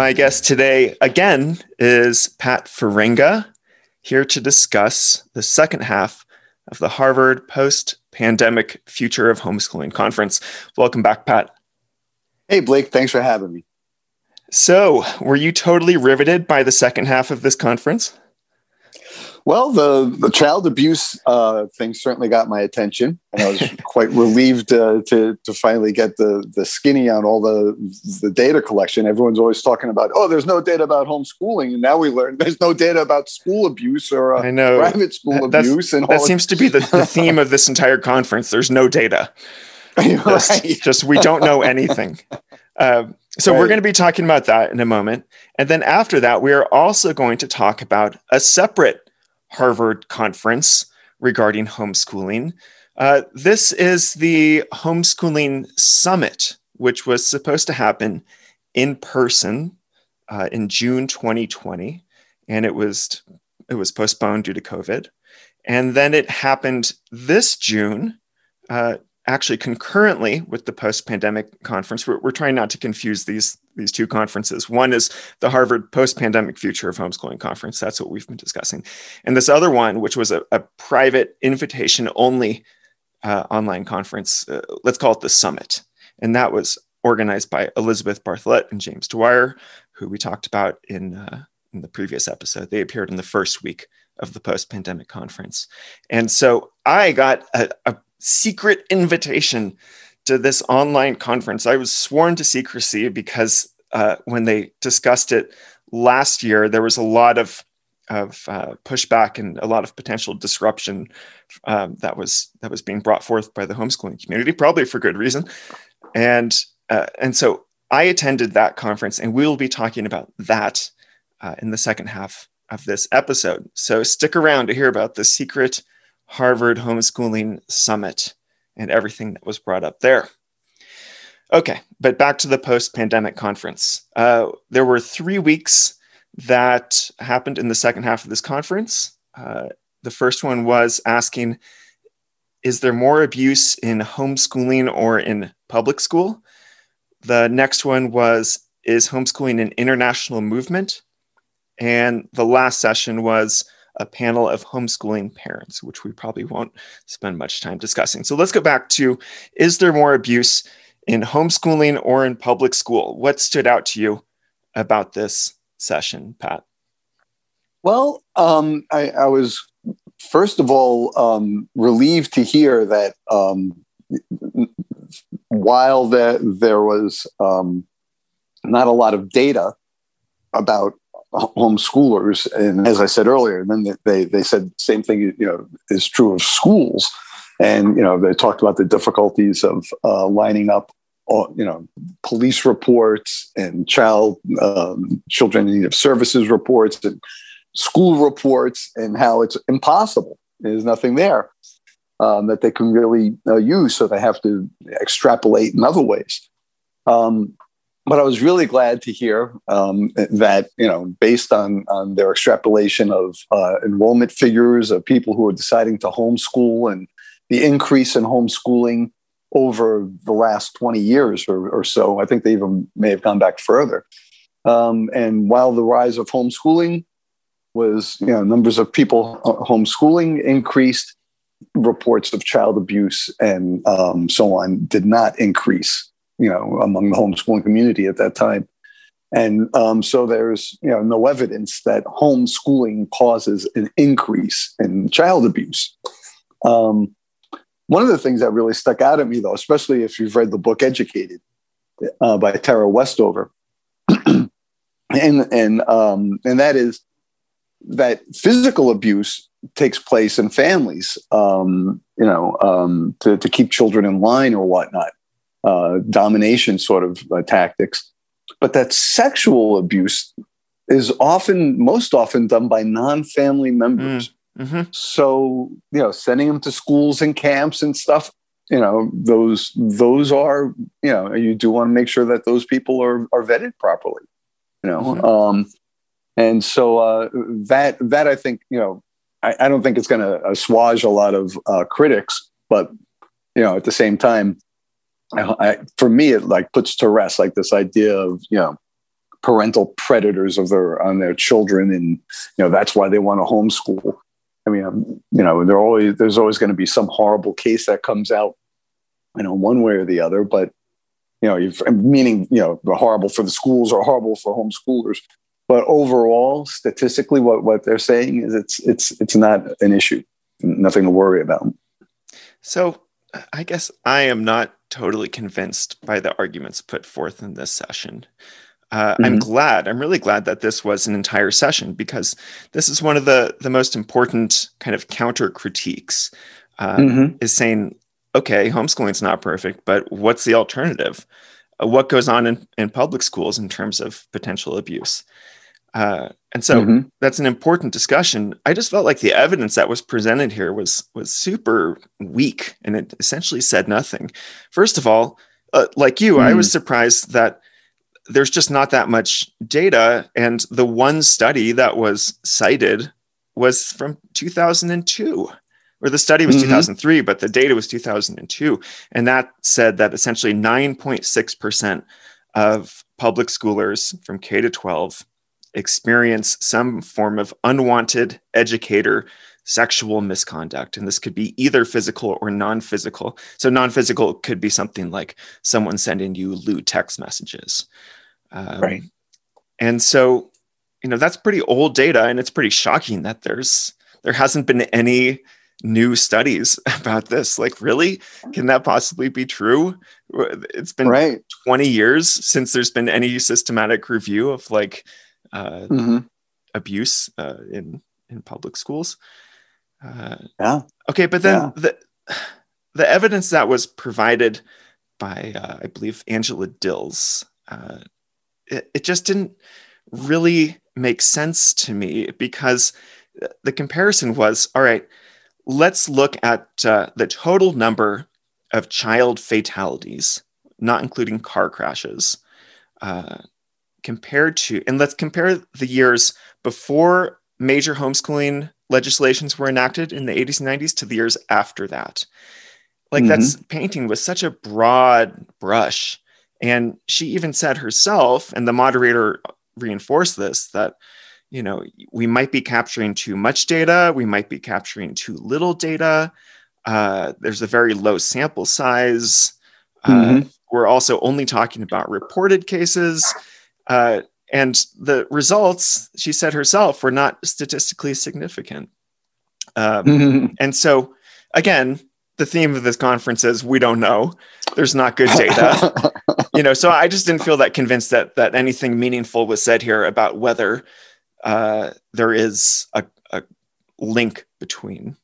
My guest today, again, is Pat Farenga, here to discuss the second half of the Harvard Post Pandemic Future of Homeschooling Conference. Welcome back, Pat. Hey, Blake, thanks for having me. So, were you totally riveted by the second half of this conference? Well, the, the child abuse uh, thing certainly got my attention, and I was quite relieved uh, to to finally get the the skinny on all the the data collection. Everyone's always talking about, oh, there's no data about homeschooling, and now we learn there's no data about school abuse or uh, I know private school That's- abuse, and That seems to be the, the theme of this entire conference. There's no data. right. Just, just we don't know anything. Um, so we're going to be talking about that in a moment, and then after that, we are also going to talk about a separate Harvard conference regarding homeschooling. Uh, this is the homeschooling summit, which was supposed to happen in person uh, in June 2020, and it was it was postponed due to COVID, and then it happened this June. Uh, actually concurrently with the post-pandemic conference we're, we're trying not to confuse these these two conferences. One is the harvard post-pandemic future of homeschooling conference. That's what we've been discussing. And this other one which was a, a private invitation only uh, online conference uh, let's call it the summit. And that was organized by elizabeth bartholet and james dwyer who we talked about in uh, in the previous episode. They appeared in the first week of the post-pandemic conference. And so i got a, a secret invitation to this online conference. I was sworn to secrecy because uh, when they discussed it last year, there was a lot of of uh, pushback and a lot of potential disruption um, that was that was being brought forth by the homeschooling community, probably for good reason. And uh, and so I attended that conference, and we will be talking about that uh, in the second half of this episode. So stick around to hear about the secret Harvard Homeschooling Summit and everything that was brought up there. Okay, but back to the post pandemic conference. Uh, there were three weeks that happened in the second half of this conference. Uh, the first one was asking Is there more abuse in homeschooling or in public school? The next one was Is homeschooling an international movement? And the last session was a panel of homeschooling parents, which we probably won't spend much time discussing. So let's go back to Is there more abuse in homeschooling or in public school? What stood out to you about this session, Pat? Well, um, I, I was first of all um, relieved to hear that um, while there, was um, not a lot of data about homeschoolers, and as I said earlier, and then they they said same thing you know is true of schools, and you know they talked about the difficulties of uh, lining up all, you know police reports and child um, children in need of services reports and school reports and how it's impossible. There's nothing there um, that they can really uh, use, so they have to extrapolate in other ways. Um, but I was really glad to hear um, that you know, based on on their extrapolation of uh, enrollment figures of people who are deciding to homeschool and the increase in homeschooling over the last 20 years or, or so. I think they even may have gone back further. Um, and while the rise of homeschooling was, you know, numbers of people homeschooling increased, reports of child abuse and um, so on did not increase, you know, among the homeschooling community at that time. And um, so there's, you know, no evidence that homeschooling causes an increase in child abuse. Um, one of the things that really stuck out at me, though, especially if you've read the book Educated uh, by Tara Westover, and and um, and that is that physical abuse takes place in families, um, you know, um, to, to keep children in line or whatnot, uh, domination sort of uh, tactics, but that sexual abuse is often, most often, done by non-family members. Mm. Mm-hmm. So, you know, sending them to schools and camps and stuff, you know, those those are, you know, you do want to make sure that those people are are vetted properly, you know. Mhm. Um, and so uh, that that I think, you know, I, I don't think it's going to assuage a lot of uh, critics, but you know, at the same time, I, I, for me, it like puts to rest like this idea of you know parental predators of their on their children, and you know that's why they want to homeschool. I mean, um, you know, there always there's always going to be some horrible case that comes out, you know, one way or the other. But you know, meaning you know, horrible for the schools or horrible for homeschoolers. But overall, statistically, what what they're saying is it's it's it's not an issue, nothing to worry about. So, I guess I am not totally convinced by the arguments put forth in this session. Uh, mm-hmm. I'm glad. I'm really glad that this was an entire session because this is one of the the most important kind of counter critiques. Uh, mm-hmm. Is saying, okay, homeschooling's not perfect, but what's the alternative? Uh, what goes on in, in public schools in terms of potential abuse? Uh, and so mm-hmm. that's an important discussion. I just felt like the evidence that was presented here was was super weak, and it essentially said nothing. First of all, uh, like you, I was mm-hmm. surprised that there's just not that much data. And the one study that was cited was from 2002, or the study was mm-hmm. 2003, but the data was 2002. And that said that essentially 9.6% of public schoolers from K to 12 experience some form of unwanted educator sexual misconduct. And this could be either physical or non physical. So, non physical could be something like someone sending you lewd text messages. Um, right. And so, you know, that's pretty old data, and it's pretty shocking that there's there hasn't been any new studies about this. Like, really, can that possibly be true? It's been right. 20 years since there's been any systematic review of like uh, mm-hmm. abuse uh, in in public schools. Uh, yeah. Okay, but then yeah. the the evidence that was provided by uh, I believe Angela Dills uh, it, it just didn't really make sense to me because the comparison was all right, let's look at uh, the total number of child fatalities, not including car crashes, uh, compared to, and let's compare the years before major homeschooling legislations were enacted in the 80s and 90s to the years after that. Like mm-hmm. that's painting with such a broad brush and she even said herself, and the moderator reinforced this, that you know we might be capturing too much data, we might be capturing too little data. Uh, there's a very low sample size. Uh, mm-hmm. We're also only talking about reported cases. Uh, and the results, she said herself, were not statistically significant. Um, mm-hmm. And so, again, the theme of this conference is we don't know. There's not good data. you know, so I just didn't feel that convinced that that anything meaningful was said here about whether uh, there is a, a link between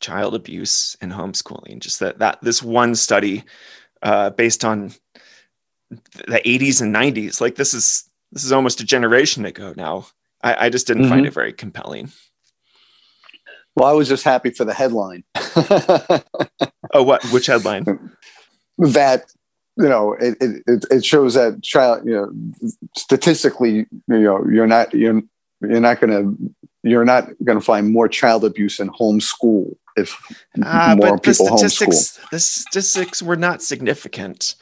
child abuse and homeschooling. Just that that this one study uh, based on the 80s and 90s, like this is this is almost a generation ago now. I, I just didn't mm-hmm. find it very compelling. Well, I was just happy for the headline. oh, what? Which headline? That you know, it, it it shows that child. You know, statistically, you know, you're not you're you're not going to you're not going to find more child abuse in homeschool if uh, more people the statistics, homeschool. The statistics were not significant.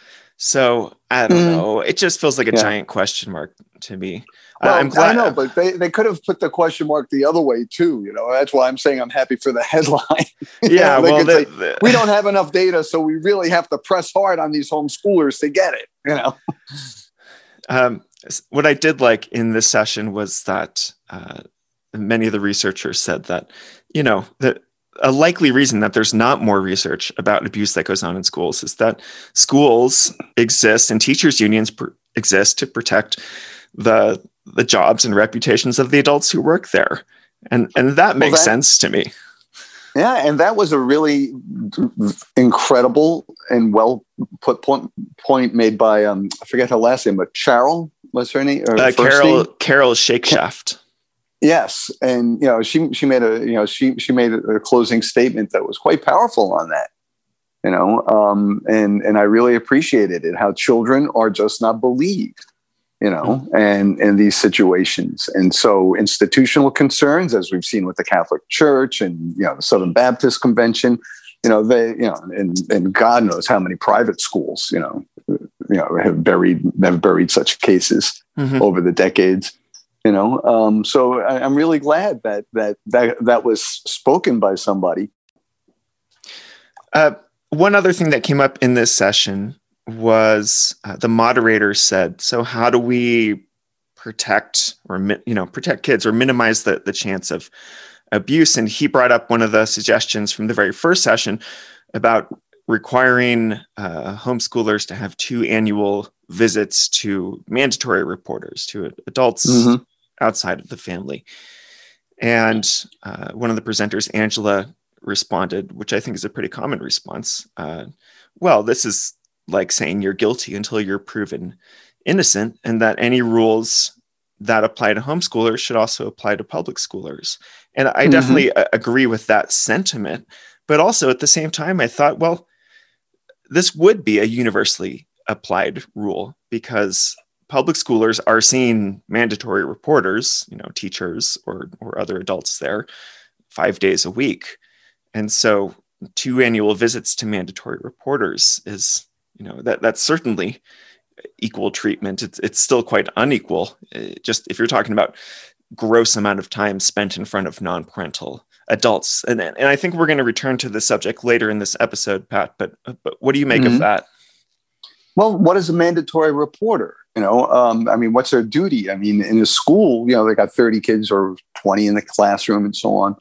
So I don't mm. know. It just feels like a yeah. giant question mark to me. Well, I'm glad. I know, but they, they could have put the question mark the other way too. You know, that's why I'm saying I'm happy for the headline. Yeah, know, well, the, say, we don't have enough data, so we really have to press hard on these homeschoolers to get it. You know. Um, what I did like in this session was that uh, many of the researchers said that you know that a likely reason that there's not more research about abuse that goes on in schools is that schools exist and teachers unions pr- exist to protect the the jobs and reputations of the adults who work there. And and that makes well, that, sense to me. Yeah, and that was a really incredible and well put point point made by um I forget her last name, but Cheryl was her name? Uh, Carol name? Carol Shakeshaft. Yes, and you know she she made a you know she she made a closing statement that was quite powerful on that. You know, um, and and I really appreciated it how children are just not believed you know, mm-hmm. and in these situations. And so institutional concerns, as we've seen with the Catholic Church and you know the Southern Baptist Convention, you know, they, you know, and, and God knows how many private schools, you know, you you know have buried have buried such cases mm-hmm. over the decades. You know, um, so I, am really glad that that that that was spoken by somebody. Uh, one other thing that came up in this session was uh, the moderator said, "So how do we protect or you know protect kids or minimize the the chance of abuse?" And he brought up one of the suggestions from the very first session about requiring uh, homeschoolers to have two annual visits to mandatory reporters to adults mm-hmm. Outside of the family. And uh, one of the presenters, Angela, responded, which I think is a pretty common response. Uh, well, this is like saying you're guilty until you're proven innocent, and that any rules that apply to homeschoolers should also apply to public schoolers. And I mm-hmm. definitely agree with that sentiment. But also at the same time, I thought, well, this would be a universally applied rule because public schoolers are seeing mandatory reporters, you know, teachers or, or other adults there five days a week. And so two annual visits to mandatory reporters is, you know, that that's certainly equal treatment. It's, it's still quite unequal. It uh, just if you're talking about gross amount of time spent in front of non-parental adults. And, and I think we're going to return to the subject later in this episode, Pat, but, but what do you make mm-hmm. of that? Well, what is a mandatory reporter? You know, um, I mean, what's their duty? I mean, in a school, you know, they got 30 kids or 20 in the classroom and so on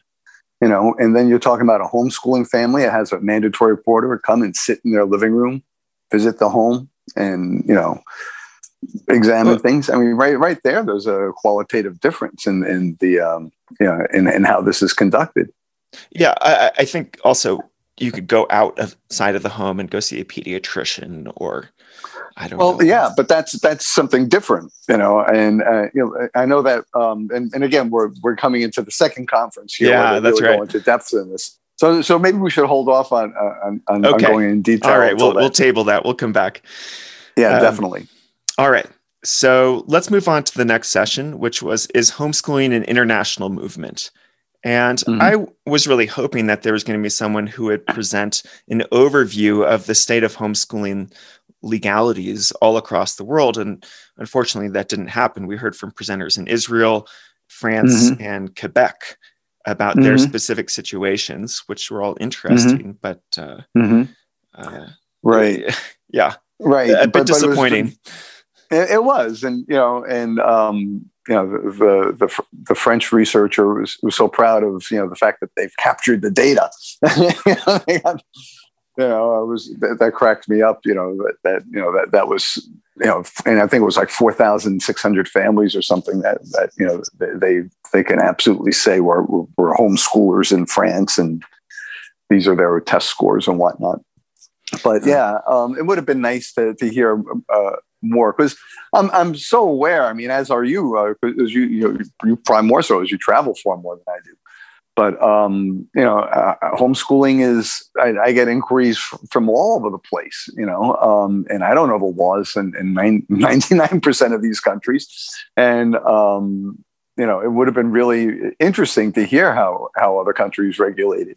you know, and then you're talking about a homeschooling family that has a mandatory reporter come and sit in their living room, visit the home, and you know, examine well, things. I mean, right, right there, there's a qualitative difference in in the um, you know in, in how this is conducted. Yeah, I, I think also you could go outside of the home and go see a pediatrician or I don't well, know. yeah, but that's that's something different, you know. And uh, you know, I know that. Um, and, and again, we're we're coming into the second conference here. Yeah, that's really right. Go into depth in this. So so maybe we should hold off on uh, on, on, okay. on going in detail. All right, we'll we'll table that. We'll come back. Yeah, um, definitely. All right. So let's move on to the next session, which was is homeschooling an international movement. And mm-hmm. I was really hoping that there was going to be someone who would present an overview of the state of homeschooling legalities all across the world. And unfortunately, that didn't happen. We heard from presenters in Israel, France, mm-hmm. and Quebec about mm-hmm. their specific situations, which were all interesting, mm-hmm. but uh, mm-hmm. uh, right, yeah, right, a, bit but, disappointing. But it, was, it, was, and you know, and um, you know, the, the the French researcher was, was so proud of you know the fact that they've captured the data. you know, you know, I was that, that, cracked me up. You know that, that you know that that was you know, and I think it was like four thousand six hundred families or something that that you know they they can absolutely say we're we're homeschoolers in France and these are their test scores and whatnot. But yeah, um, it would have been nice to to hear uh, more because I'm I'm so aware. I mean, as are you, uh, as you you, you probably more so as you travel far more than I do but um, you know, uh, homeschooling is. I, I, get inquiries from all over the place. You know, um, and I don't know the laws in, in ninety nine percent of these countries, and um, you know, it would have been really interesting to hear how how other countries regulated.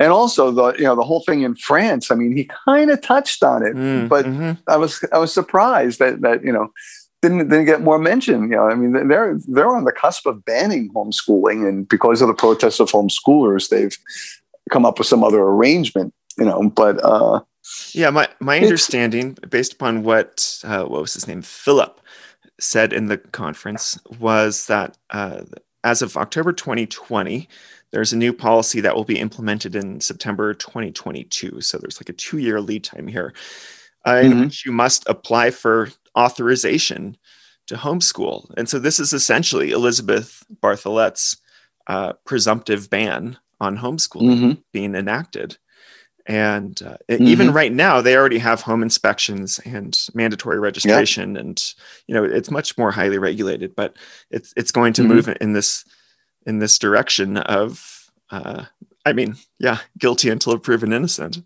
And also the you know the whole thing in France. I mean, he kind of touched on it, mm, but mm-hmm. I was I was surprised that that you know didn't didn't get more mention. You know, I mean, they're they're on the cusp of banning homeschooling, and because of the protests of homeschoolers, they've come up with some other arrangement. You know, but uh, yeah, my my understanding, based upon what uh, what was his name, Philip, said in the conference, was that uh, as of October 2020. There's a new policy that will be implemented in September 2022. So there's like a two year lead time here, uh, in mm-hmm. which you must apply for authorization to homeschool. And so this is essentially Elizabeth Bartholet's uh, presumptive ban on homeschooling mm-hmm. being enacted. And uh, mm-hmm. even right now, they already have home inspections and mandatory registration, and you know it's much more highly regulated. But it's it's going to mm-hmm. move in this in this direction of, uh, I mean, yeah, guilty until proven innocent.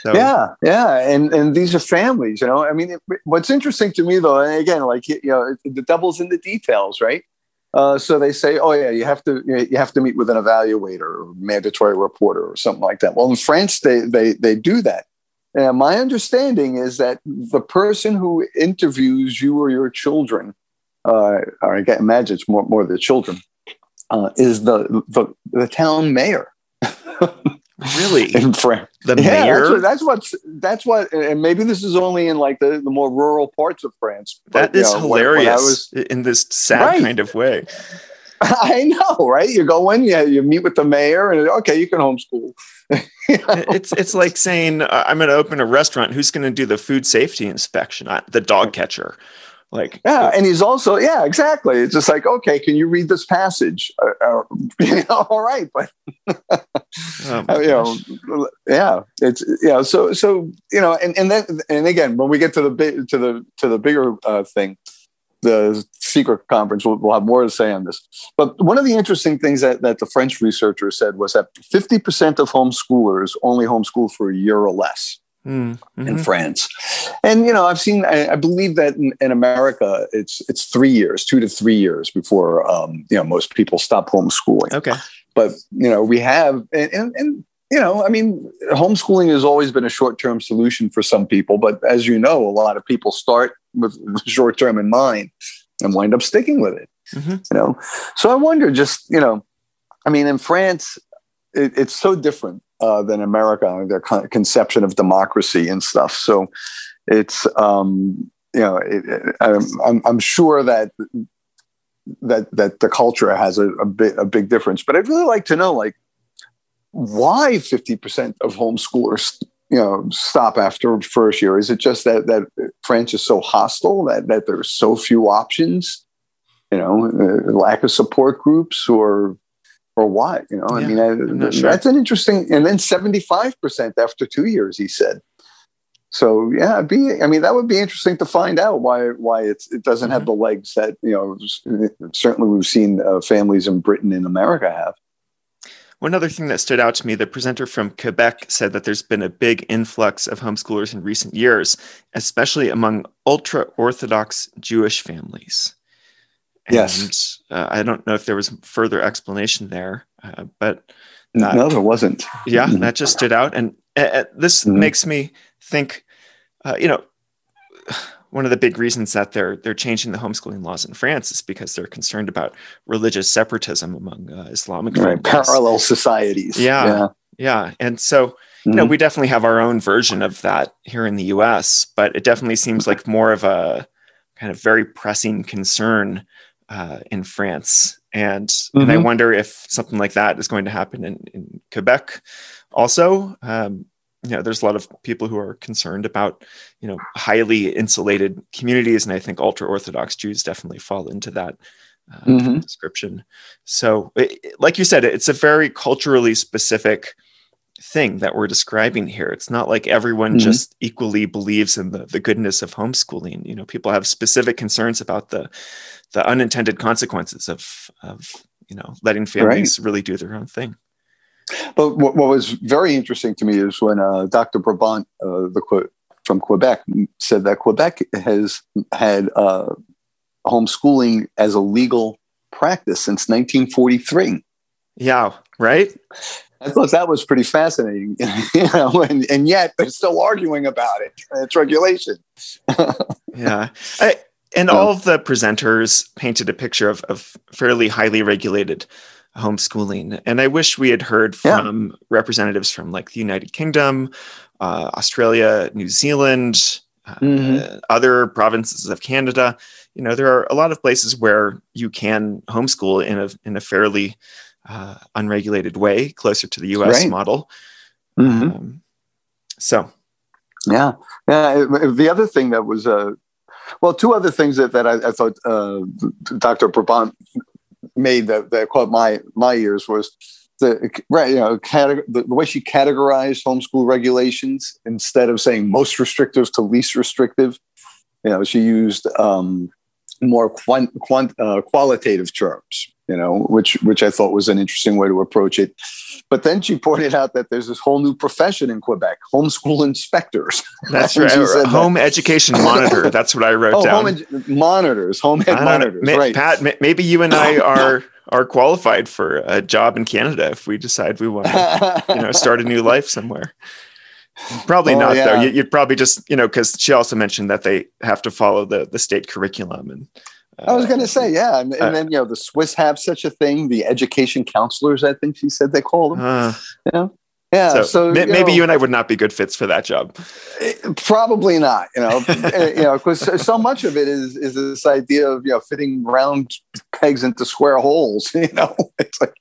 So. Yeah, yeah, and and these are families, you know. I mean, it, what's interesting to me though, and again, like you know, the devil's in the details, right? Uh, so they say, oh yeah, you have to you have to meet with an evaluator or mandatory reporter or something like that. Well, in France, they they they do that, And my understanding is that the person who interviews you or your children, uh, or I imagine it's more, more the children, uh, is the, the, the town mayor. really? in France. The yeah, mayor? That's, what, that's what that's what and maybe this is only in like the, the more rural parts of France. That but, is you know, hilarious when I was, in this sad Right. kind of way. I know, right? You go in, you, you meet with the mayor, and okay, you can homeschool. You know? it's it's like saying uh, I'm going to open a restaurant. Who's going to do the food safety inspection? Uh, the dog catcher. Like Yeah, and he's also yeah, exactly. It's just like okay, can you read this passage? Uh, uh, all right, but oh you know, yeah, it's yeah. So so you know, and and then and again, when we get to the big to the to the bigger uh, thing, the secret conference, we'll, we'll have more to say on this. But one of the interesting things that that the French researcher said was that fifty percent of homeschoolers only homeschool for a year or less. Mm, in mhm. France. And you know, I've seen. I, I believe that in, in America, it's it's three years, two to three years before um, you know most people stop homeschooling. Okay. But you know, we have, and, and, and you know, I mean, homeschooling has always been a short term solution for some people. But as you know, a lot of people start with short term in mind and wind up sticking with it. Mhm. You know, so I wonder, just you know, I mean, in France, it, it's so different uh, than America, their con- conception of democracy and stuff. So it's, um, you know, it, it, I'm, I'm, sure that that that the culture has a, a bit a big difference. But I'd really like to know, like, why 50% of homeschoolers, you know, stop after first year? Is it just that that France is so hostile that that there's so few options? You know, uh, lack of support groups or or what? You know, I mean, I, sure. that's an interesting. And then 75% after two years, he said. So yeah, be. I mean, that would be interesting to find out why why it's it doesn't have the legs that you know. Certainly, we've seen uh, families in Britain and America have. One other thing that stood out to me, the presenter from Quebec said that there's been a big influx of homeschoolers in recent years, especially among ultra Orthodox Jewish families. And Yes. uh, I don't know if there was further explanation there, uh, but Uh, no, there wasn't. yeah, Mhm. that just stood out. And uh, uh, this Mhm. makes me think, uh, you know, one of the big reasons that they're they're changing the homeschooling laws in France is because they're concerned about religious separatism among uh, Islamic Right, parallel societies. Yeah. Yeah, and so you know Mhm. we definitely have our own version of that here in the U.S., but it definitely seems like more of a kind of very pressing concern uh, in France, and and I Mhm. wonder if something like that is going to happen in, in Quebec. Also, um, you know, there's a lot of people who are concerned about you know highly insulated communities, and I think ultra Orthodox Jews definitely fall into that. Uh, Mhm. description. So, it- like you said, it's a very culturally specific thing that we're describing here. It's not like everyone Mhm. just equally believes in the, the goodness of homeschooling. You know, people have specific concerns about the the unintended consequences of of you know letting families really do their own thing. But what, what was very interesting to me is when uh, Dr. Brabant, uh, the from Quebec, said that Quebec has had uh, homeschooling as a legal practice since 1943. Yeah, right. I thought that was pretty fascinating, you know, and, and yet they're still arguing about it. It's regulation. Yeah. I, and Yeah. all of the presenters painted a picture of, of fairly highly regulated homeschooling. And I wish we had heard Yeah. from representatives from like the United Kingdom, uh, Australia, New Zealand, uh, Mhm. other provinces of Canada. You know, there are a lot of places where you can homeschool in a in a fairly uh, unregulated way, closer to the U.S. Right. model. Mhm. Um, so, Yeah, yeah. The other thing that was, uh, well, two other things that, that I, I thought uh, Dr. Brabant made that, that caught my my ears was the right, you know, categ- the, the way she categorized homeschool regulations instead of saying most restrictive to least restrictive. You know, she used um, more quant, quant, uh, qualitative terms. You know, which which I thought was an interesting way to approach it. But then she pointed out that there's this whole new profession in Quebec, homeschool inspectors. that's She right. said. Home education monitor. That's what I wrote Oh, down. home ed- monitors, home ed monitors, Ma- right? Pat, ma- maybe you and I are are qualified for a job in Canada if we decide we want to, you know, start a new life somewhere. Probably Oh, not though. yeah. You, you'd probably just you know because she also mentioned that they have to follow the the state curriculum and. I was uh, going to say, yeah, and, and uh, then you know the Swiss have such a thing. The education counselors, I think she said they call them. uh, Yeah, so, so, may- maybe know, you and I would not be good fits for that job. Eh, Probably not, you know, Eh, you know, because so much of it is is this idea of you know fitting round pegs into square holes. You know, it's like,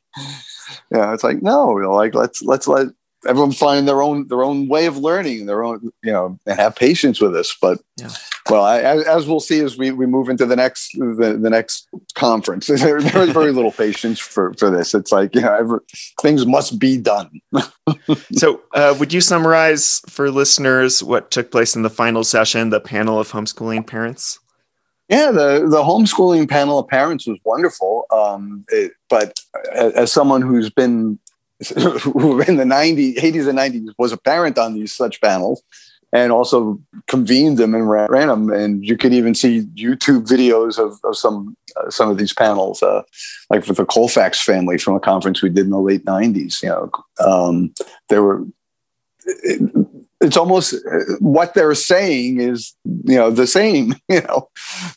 yeah, it's like no, you know, like let's let's let everyone find their own their own way of learning, their own you know, and have patience with us. But Yeah. well, I, as as we'll see as we, we move into the next the, the next conference, there, there is very little patience for for this. It's like you know, every, things must be done. So, uh, would you summarize for listeners what took place in the final session, the panel of homeschooling parents? Yeah, the the homeschooling panel of parents was wonderful. Um, it, but as, as someone who's been who in the 90s, 80s and 90s was a parent on these such panels and also convened them and ran, ran them. And you could even see YouTube videos of, of some uh, some of these panels, uh, like for the Colfax family from a conference we did in the late 90s. You know, um, there were. It, it's almost uh, what they're saying is you know the same you know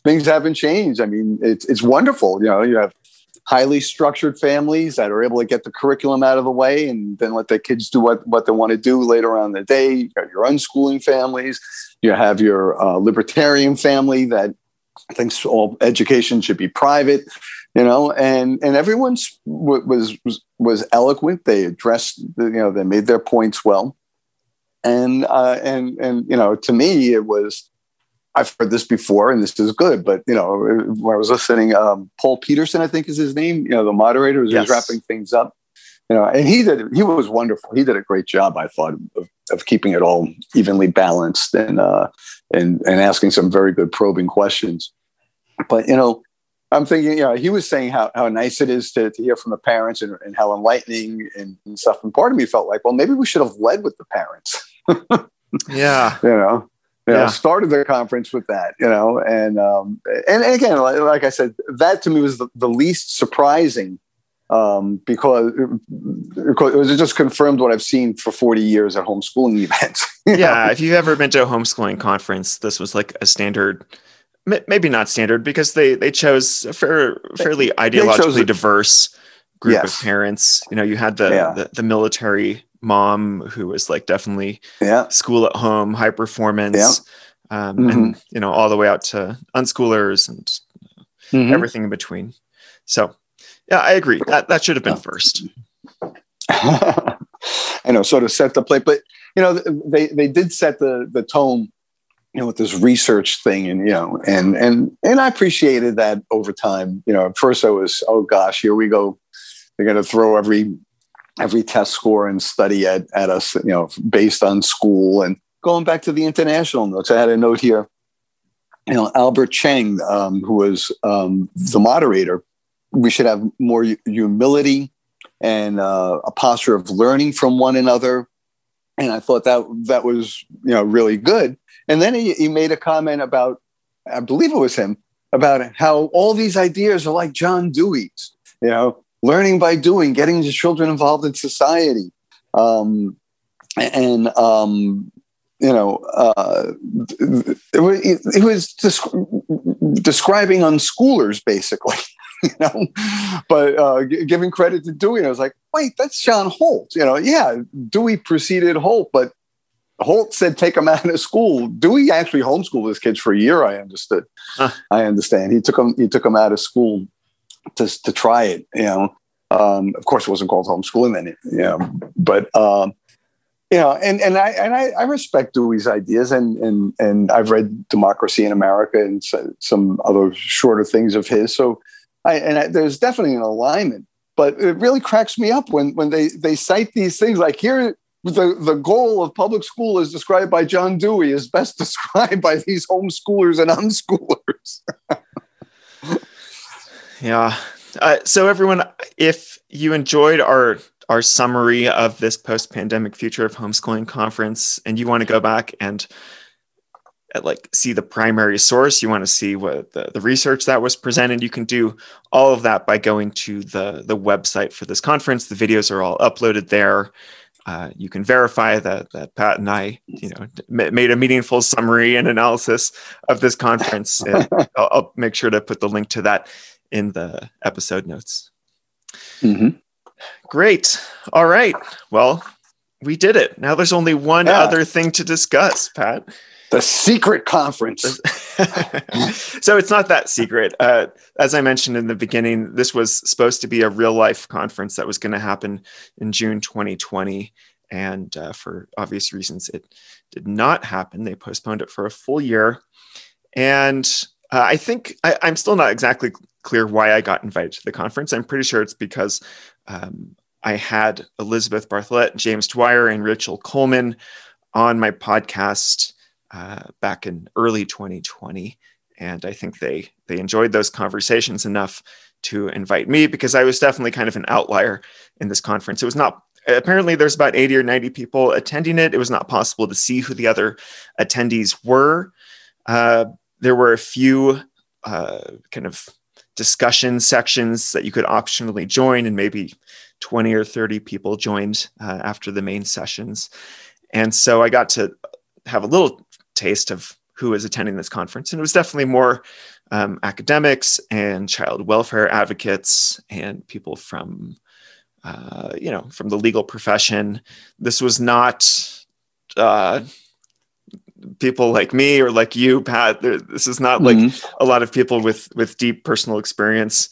things haven't changed i mean it's it's wonderful you know you have highly structured families that are able to get the curriculum out of the way and then let their kids do what, what they want to do later on in the day. You got your unschooling families. You have your uh, libertarian family that thinks all education should be private you know and and everyone's was was was eloquent. They addressed you know they made their points well. And uh, and and you know to me it was I've heard this before and this is good but you know when I was listening um, Paul Peterson I think is his name you know the moderator was Yes. wrapping things up you know and he did he was wonderful he did a great job I thought of, of keeping it all evenly balanced and uh, and and asking some very good probing questions but you know I'm thinking, you know, he was saying how, how nice it is to, to hear from the parents and, and how enlightening and, and stuff. And part of me felt like, well, maybe we should have led with the parents, Yeah. you know, you know, Yeah. started the conference with that, you know, and, um, and again, like, like I said, that to me was the, the least surprising um, because, because it was just confirmed what I've seen for 40 years at homeschooling events. you know? Yeah. If you've ever been to a homeschooling conference, this was like a standard, m- maybe not standard because they, they chose a fair, fairly ideologically a- diverse group Yes. of parents. You know, you had the, Yeah. the, the military mom who was like definitely Yeah. school at home, high performance, um, and, you know, all the way out to unschoolers and Mhm. everything in between. So, yeah, I agree. That that should have been first. I know, sort of set the plate, but you know, they they did set the the tone, you know, with this research thing, and you know, and and and I appreciated that over time. You know, at first I was, oh gosh, here we go. They're going to throw every every test score and study at at us, you know, based on school. And going back to the international notes, I had a note here. You know, Albert Cheng, um, who was um, the moderator, we should have more humility and uh, a posture of learning from one another. And I thought that that was you know really good. And then he, he made a comment about, I believe it was him, about how all these ideas are like John Dewey's, you know, learning by doing, getting the children involved in society, um, and um, you know, uh, it was, it was desc- describing unschoolers basically you know, but uh, g- giving credit to Dewey, I was like, wait, that's John Holt. You know, yeah, Dewey preceded Holt, but Holt said take him out of school. Dewey actually homeschooled his kids for a year. I understood. Huh. I understand. He took them. He took them out of school to to try it. You know, um, of course, it wasn't called homeschooling then. You know, but um, you know, and and I and I, I respect Dewey's ideas, and and and I've read Democracy in America and so- some other shorter things of his. So, I and I, there's definitely an alignment. But it really cracks me up when when they they cite these things like here. The, the goal of public school is described by John Dewey is best described by these homeschoolers and unschoolers. Yeah. Uh, so everyone, if you enjoyed our our summary of this post-pandemic future of homeschooling conference, and you want to go back and uh, like see the primary source, you want to see what the, the research that was presented, you can do all of that by going to the the website for this conference. The videos are all uploaded there. uh, you can verify that that Pat and I, you know, m- made a meaningful summary and analysis of this conference. I'll, I'll, make sure to put the link to that in the episode notes. Mm-hmm. Great. All right. Well, we did it. Now there's only one yeah. other thing to discuss, Pat. The secret conference. so it's not that secret. Uh, as I mentioned in the beginning, this was supposed to be a real life conference that was going to happen in June 2020. And uh, for obvious reasons, it did not happen. They postponed it for a full year. And uh, I think I, am still not exactly clear why I got invited to the conference. I'm pretty sure it's because um, I had Elizabeth Bartholet, James Dwyer, and Rachel Coleman on my podcast uh, back in early 2020, and I think they they enjoyed those conversations enough to invite me because I was definitely kind of an outlier in this conference. It was not apparently there's about 80 or 90 people attending it. It was not possible to see who the other attendees were. Uh, there were a few uh, kind of discussion sections that you could optionally join, and maybe 20 or 30 people joined uh, after the main sessions. And so I got to have a little taste of who was attending this conference. And it was definitely more um, academics and child welfare advocates and people from, uh, you know, from the legal profession. This was not uh, people like me or like you, Pat. This is not like mm-hmm. a lot of people with with deep personal experience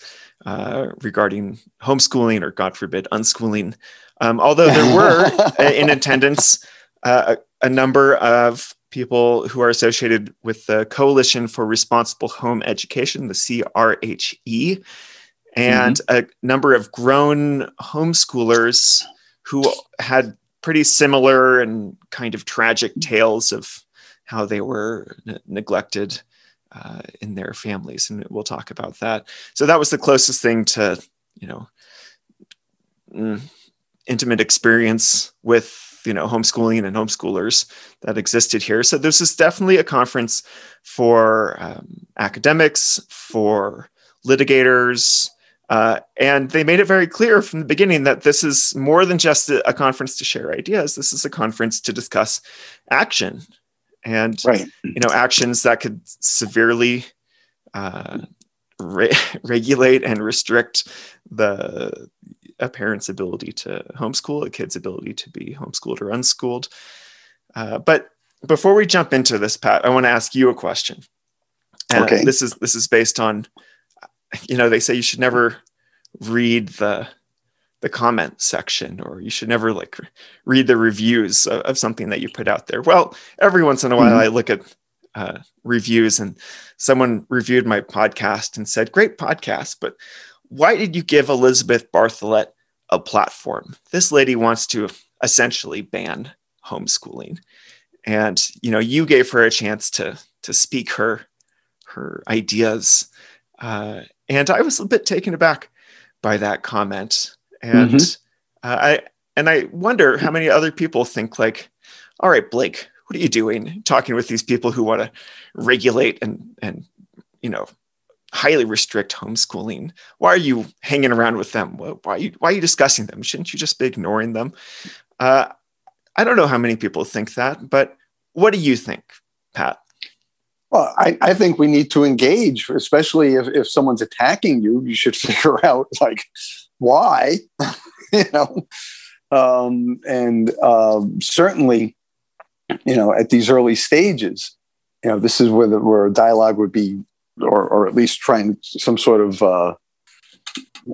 uh, regarding homeschooling or, God forbid, unschooling. Um, although there were uh, in attendance uh, a, a, number of people who are associated with the Coalition for Responsible Home Education, the CRHE, and mm-hmm. a number of grown homeschoolers who had pretty similar and kind of tragic tales of how they were n- neglected uh, in their families, and we'll talk about that. So that was the closest thing to you know mm, intimate experience with you know homeschooling and homeschoolers that existed here. So this is definitely a conference for um, academics, for litigators. Uh, and they made it very clear from the beginning that this is more than just a, a conference to share ideas. This is a conference to discuss action and right. you know actions that could severely uh, re- regulate and restrict the a parent's ability to homeschool, a kid's ability to be homeschooled or unschooled. Uh, but before we jump into this, Pat, I want to ask you a question. Uh, okay. This is this is based on, you know, they say you should never read the the comment section or you should never like read the reviews of, of something that you put out there. Well every once in a while mm-hmm. i look at uh, reviews and someone reviewed my podcast and said great podcast but why did you give elizabeth bartholet a platform? This lady wants to essentially ban homeschooling. And you know you gave her a chance to to speak her her ideas uh, and i was a bit taken aback by that comment and mm-hmm. uh, I and I wonder how many other people think like, all right, Blake, what are you doing talking with these people who want to regulate and and you know highly restrict homeschooling? Why are you hanging around with them? Why are you why are you discussing them? Shouldn't you just be ignoring them? Uh, I don't know how many people think that, but what do you think, Pat? Well, I, I think we need to engage, especially if, if someone's attacking you. You should figure out like why, you know, um, and um, certainly, you know, at these early stages, you know, this is where the, where a dialogue would be, or or at least trying some sort of. Uh,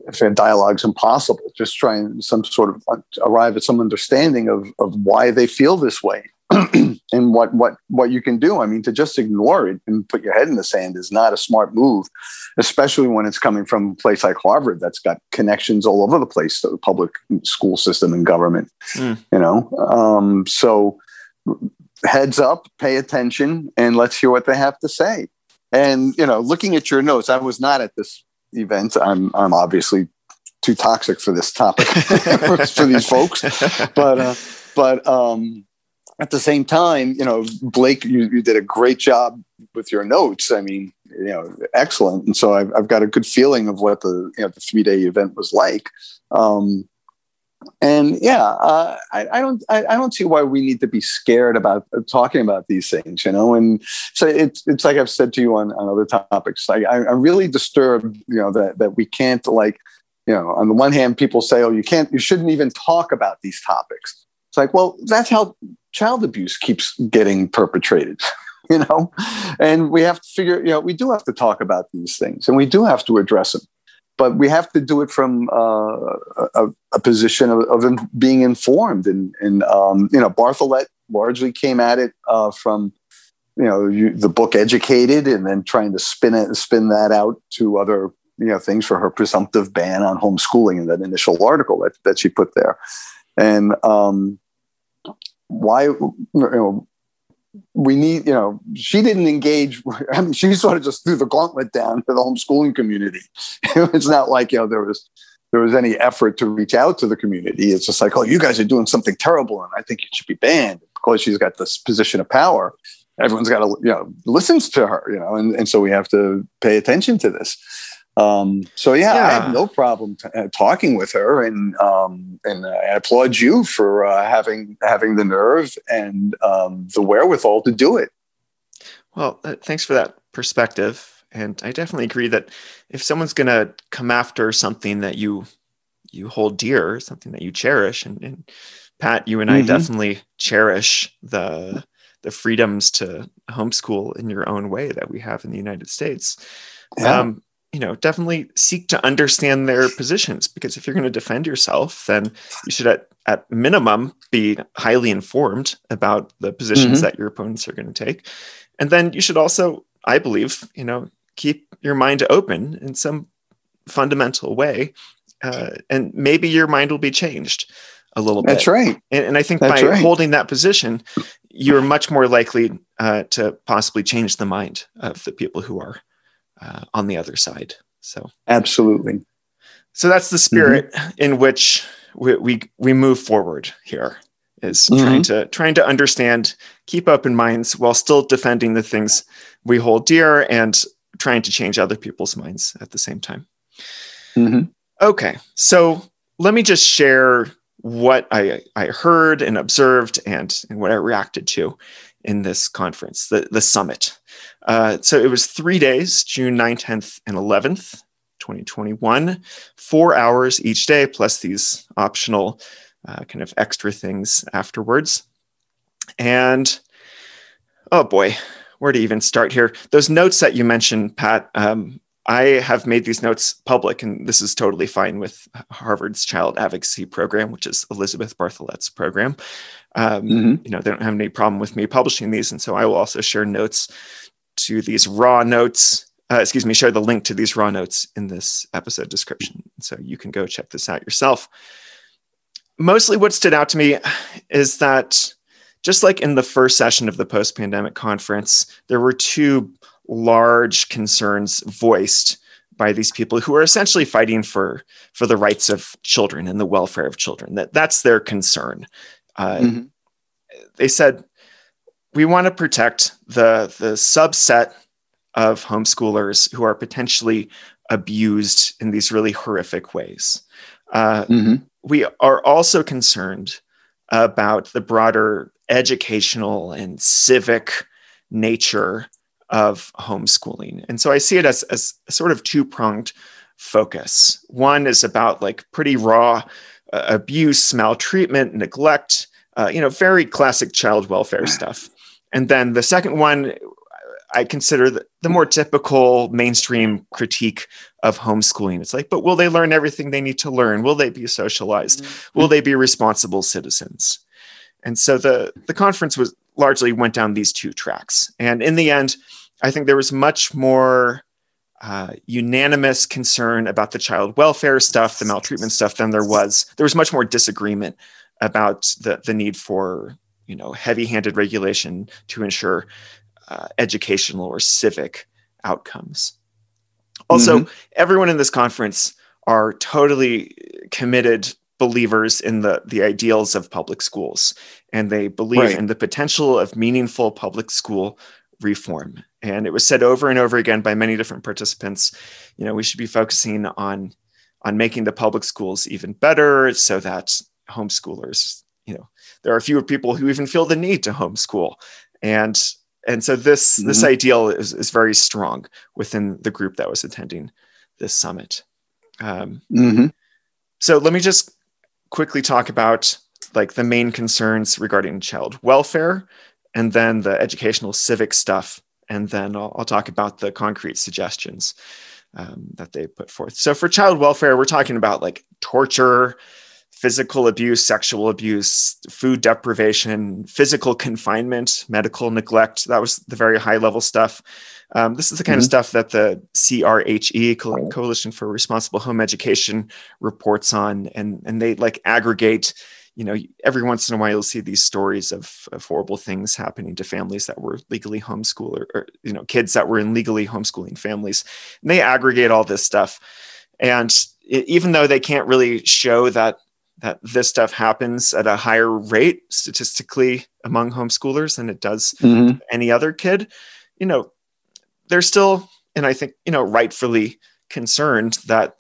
if dialogue's impossible, just trying some sort of uh, arrive at some understanding of of why they feel this way and what what what you can do. I mean, to just ignore it and put your head in the sand is not a smart move, especially when it's coming from a place like Harvard that's got connections all over the place to the public school system and government. Mm. You know, um, so heads up, pay attention, and let's hear what they have to say. And you know, looking at your notes, I was not at this event. I'm I'm obviously too toxic for this topic for these folks, but uh, but um, at the same time, you know, Blake, you, you did a great job with your notes. I mean, you know, excellent. And so I've, I've got a good feeling of what the, you know, the three day event was like. Um, and yeah, uh, I, I, don't I, I, don't see why we need to be scared about talking about these things, you know. And so it's it's like I've said to you on, on other topics. I, I'm really disturbed, you know, that that we can't like, you know, on the one hand, people say, oh, you can't, you shouldn't even talk about these topics. It's like, well, that's how child abuse keeps getting perpetrated. you know, and we have to figure, you know, we do have to talk about these things and we do have to address them but we have to do it from uh, a, a, position of, of, being informed. And, and um, you know, Bartholet largely came at it uh, from you know you, the book Educated, and then trying to spin it, spin that out to other you know things for her presumptive ban on homeschooling in that initial article that, that she put there. And um, why you know we need, you know, she didn't engage. I mean, she sort of just threw the gauntlet down to the homeschooling community. it's not like, you know, there was there was any effort to reach out to the community. It's just like, oh, you guys are doing something terrible, and I think it should be banned because she's got this position of power. Everyone's got to, you know, listens to her, you know, and, and so we have to pay attention to this. Um, so yeah, yeah, I have no problem t- uh, talking with her, and um, and I applaud you for uh, having having the nerve and um, the wherewithal to do it. Well, uh, thanks for that perspective, and I definitely agree that if someone's going to come after something that you you hold dear, something that you cherish, and, and Pat, you and I mm-hmm. definitely cherish the the freedoms to homeschool in your own way that we have in the United States. Yeah. Um, you know definitely seek to understand their positions because if you're going to defend yourself then you should at, at minimum be highly informed about the positions mm-hmm. that your opponents are going to take and then you should also i believe you know keep your mind open in some fundamental way uh, and maybe your mind will be changed a little bit that's right and, and i think that's by right. holding that position you're much more likely uh, to possibly change the mind of the people who are uh, on the other side. So absolutely. So that's the spirit mm-hmm. in which we, we we move forward here is mm-hmm. trying to trying to understand, keep open minds while still defending the things we hold dear and trying to change other people's minds at the same time. Mm-hmm. Okay, so let me just share what I, I heard and observed and, and what I reacted to in this conference, the, the summit. Uh, so it was three days, June 9th, 10th, and 11th, 2021, four hours each day, plus these optional uh, kind of extra things afterwards. And oh boy, where to even start here? Those notes that you mentioned, Pat, um, I have made these notes public, and this is totally fine with Harvard's Child Advocacy Program, which is Elizabeth Bartholet's program. Um, mm-hmm. You know, they don't have any problem with me publishing these, and so I will also share notes to these raw notes. Uh, excuse me, share the link to these raw notes in this episode description, so you can go check this out yourself. Mostly, what stood out to me is that just like in the first session of the post-pandemic conference, there were two large concerns voiced by these people who are essentially fighting for for the rights of children and the welfare of children. That that's their concern. Uh, mm-hmm. They said we want to protect the the subset of homeschoolers who are potentially abused in these really horrific ways. Uh, mm-hmm. We are also concerned about the broader educational and civic nature of homeschooling. And so I see it as, as a sort of two pronged focus. One is about like pretty raw uh, abuse, maltreatment, neglect, uh, you know, very classic child welfare stuff. And then the second one, I consider the, the more typical mainstream critique of homeschooling. It's like, but will they learn everything they need to learn? Will they be socialized? Mm-hmm. Will they be responsible citizens? And so the the conference was largely went down these two tracks. And in the end, I think there was much more uh, unanimous concern about the child welfare stuff, the maltreatment stuff, than there was. There was much more disagreement about the the need for you know heavy-handed regulation to ensure uh, educational or civic outcomes. Also, mm-hmm. everyone in this conference are totally committed believers in the the ideals of public schools and they believe right. in the potential of meaningful public school reform and it was said over and over again by many different participants you know we should be focusing on on making the public schools even better so that homeschoolers. There are fewer people who even feel the need to homeschool, and and so this mm-hmm. this ideal is, is very strong within the group that was attending this summit. Um, mm-hmm. So let me just quickly talk about like the main concerns regarding child welfare, and then the educational civic stuff, and then I'll, I'll talk about the concrete suggestions um, that they put forth. So for child welfare, we're talking about like torture, physical abuse, sexual abuse, food deprivation, physical confinement, medical neglect. That was the very high level stuff. Um, this is the kind mm-hmm. of stuff that the CRHE Co- Coalition for Responsible Home Education reports on, and and they like aggregate. You know, every once in a while you'll see these stories of, of horrible things happening to families that were legally homeschooled, or, or you know, kids that were in legally homeschooling families. And they aggregate all this stuff, and it, even though they can't really show that that this stuff happens at a higher rate statistically among homeschoolers than it does mm-hmm. any other kid, you know, they're still, and I think, you know, rightfully concerned that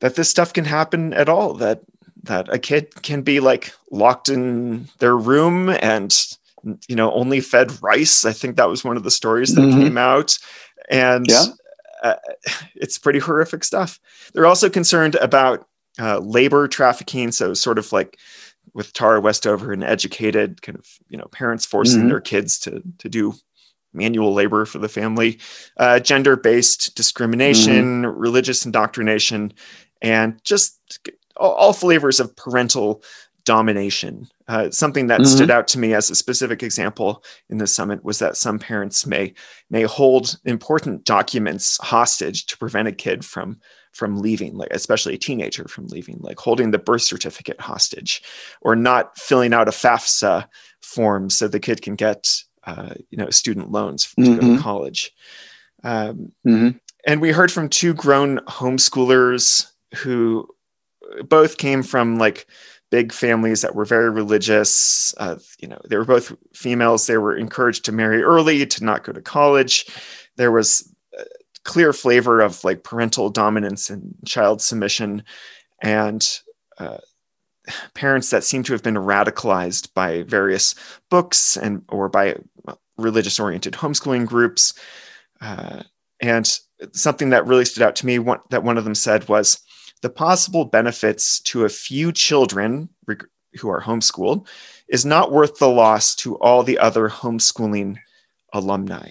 that this stuff can happen at all, that that a kid can be like locked in their room and you know only fed rice i think that was one of the stories that mm-hmm. came out and yeah. uh, it's pretty horrific stuff they're also concerned about uh, labor trafficking. So sort of like with Tara Westover and educated kind of you know parents forcing mm-hmm. their kids to to do manual labor for the family, uh, gender based discrimination, mm-hmm. religious indoctrination, and just all, all, flavors of parental domination. Uh, something that mm-hmm. stood out to me as a specific example in the summit was that some parents may may hold important documents hostage to prevent a kid from from leaving, like especially a teenager from leaving, like holding the birth certificate hostage, or not filling out a FAFSA form so the kid can get uh, you know student loans to mm-hmm. go to mm-hmm. college. Um, mm-hmm. And we heard from two grown homeschoolers who both came from like big families that were very religious. Uh, you know, they were both females. They were encouraged to marry early, to not go to college. There was clear flavor of like parental dominance and child submission. And uh, parents that seem to have been radicalized by various books and or by religious oriented homeschooling groups. Uh, and something that really stood out to me that one of them said was the possible benefits to a few children who are homeschooled is not worth the loss to all the other homeschooling alumni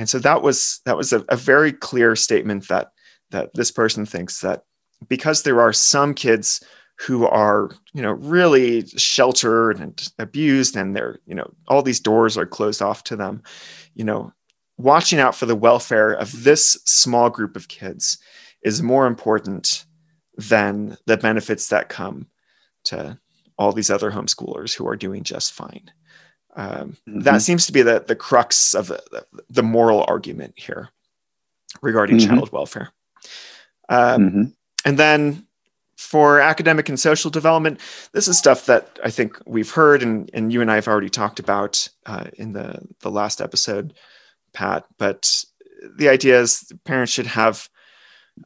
and so that was that was a, a very clear statement that that this person thinks that because there are some kids who are you know really sheltered and abused and they're you know all these doors are closed off to them you know watching out for the welfare of this small group of kids is more important than the benefits that come to all these other homeschoolers who are doing just fine um, mm-hmm. That seems to be the, the crux of the, the moral argument here regarding mm-hmm. child welfare. Um, mm-hmm. And then for academic and social development, this is stuff that I think we've heard and, and you and I have already talked about uh, in the, the last episode, Pat. But the idea is parents should have,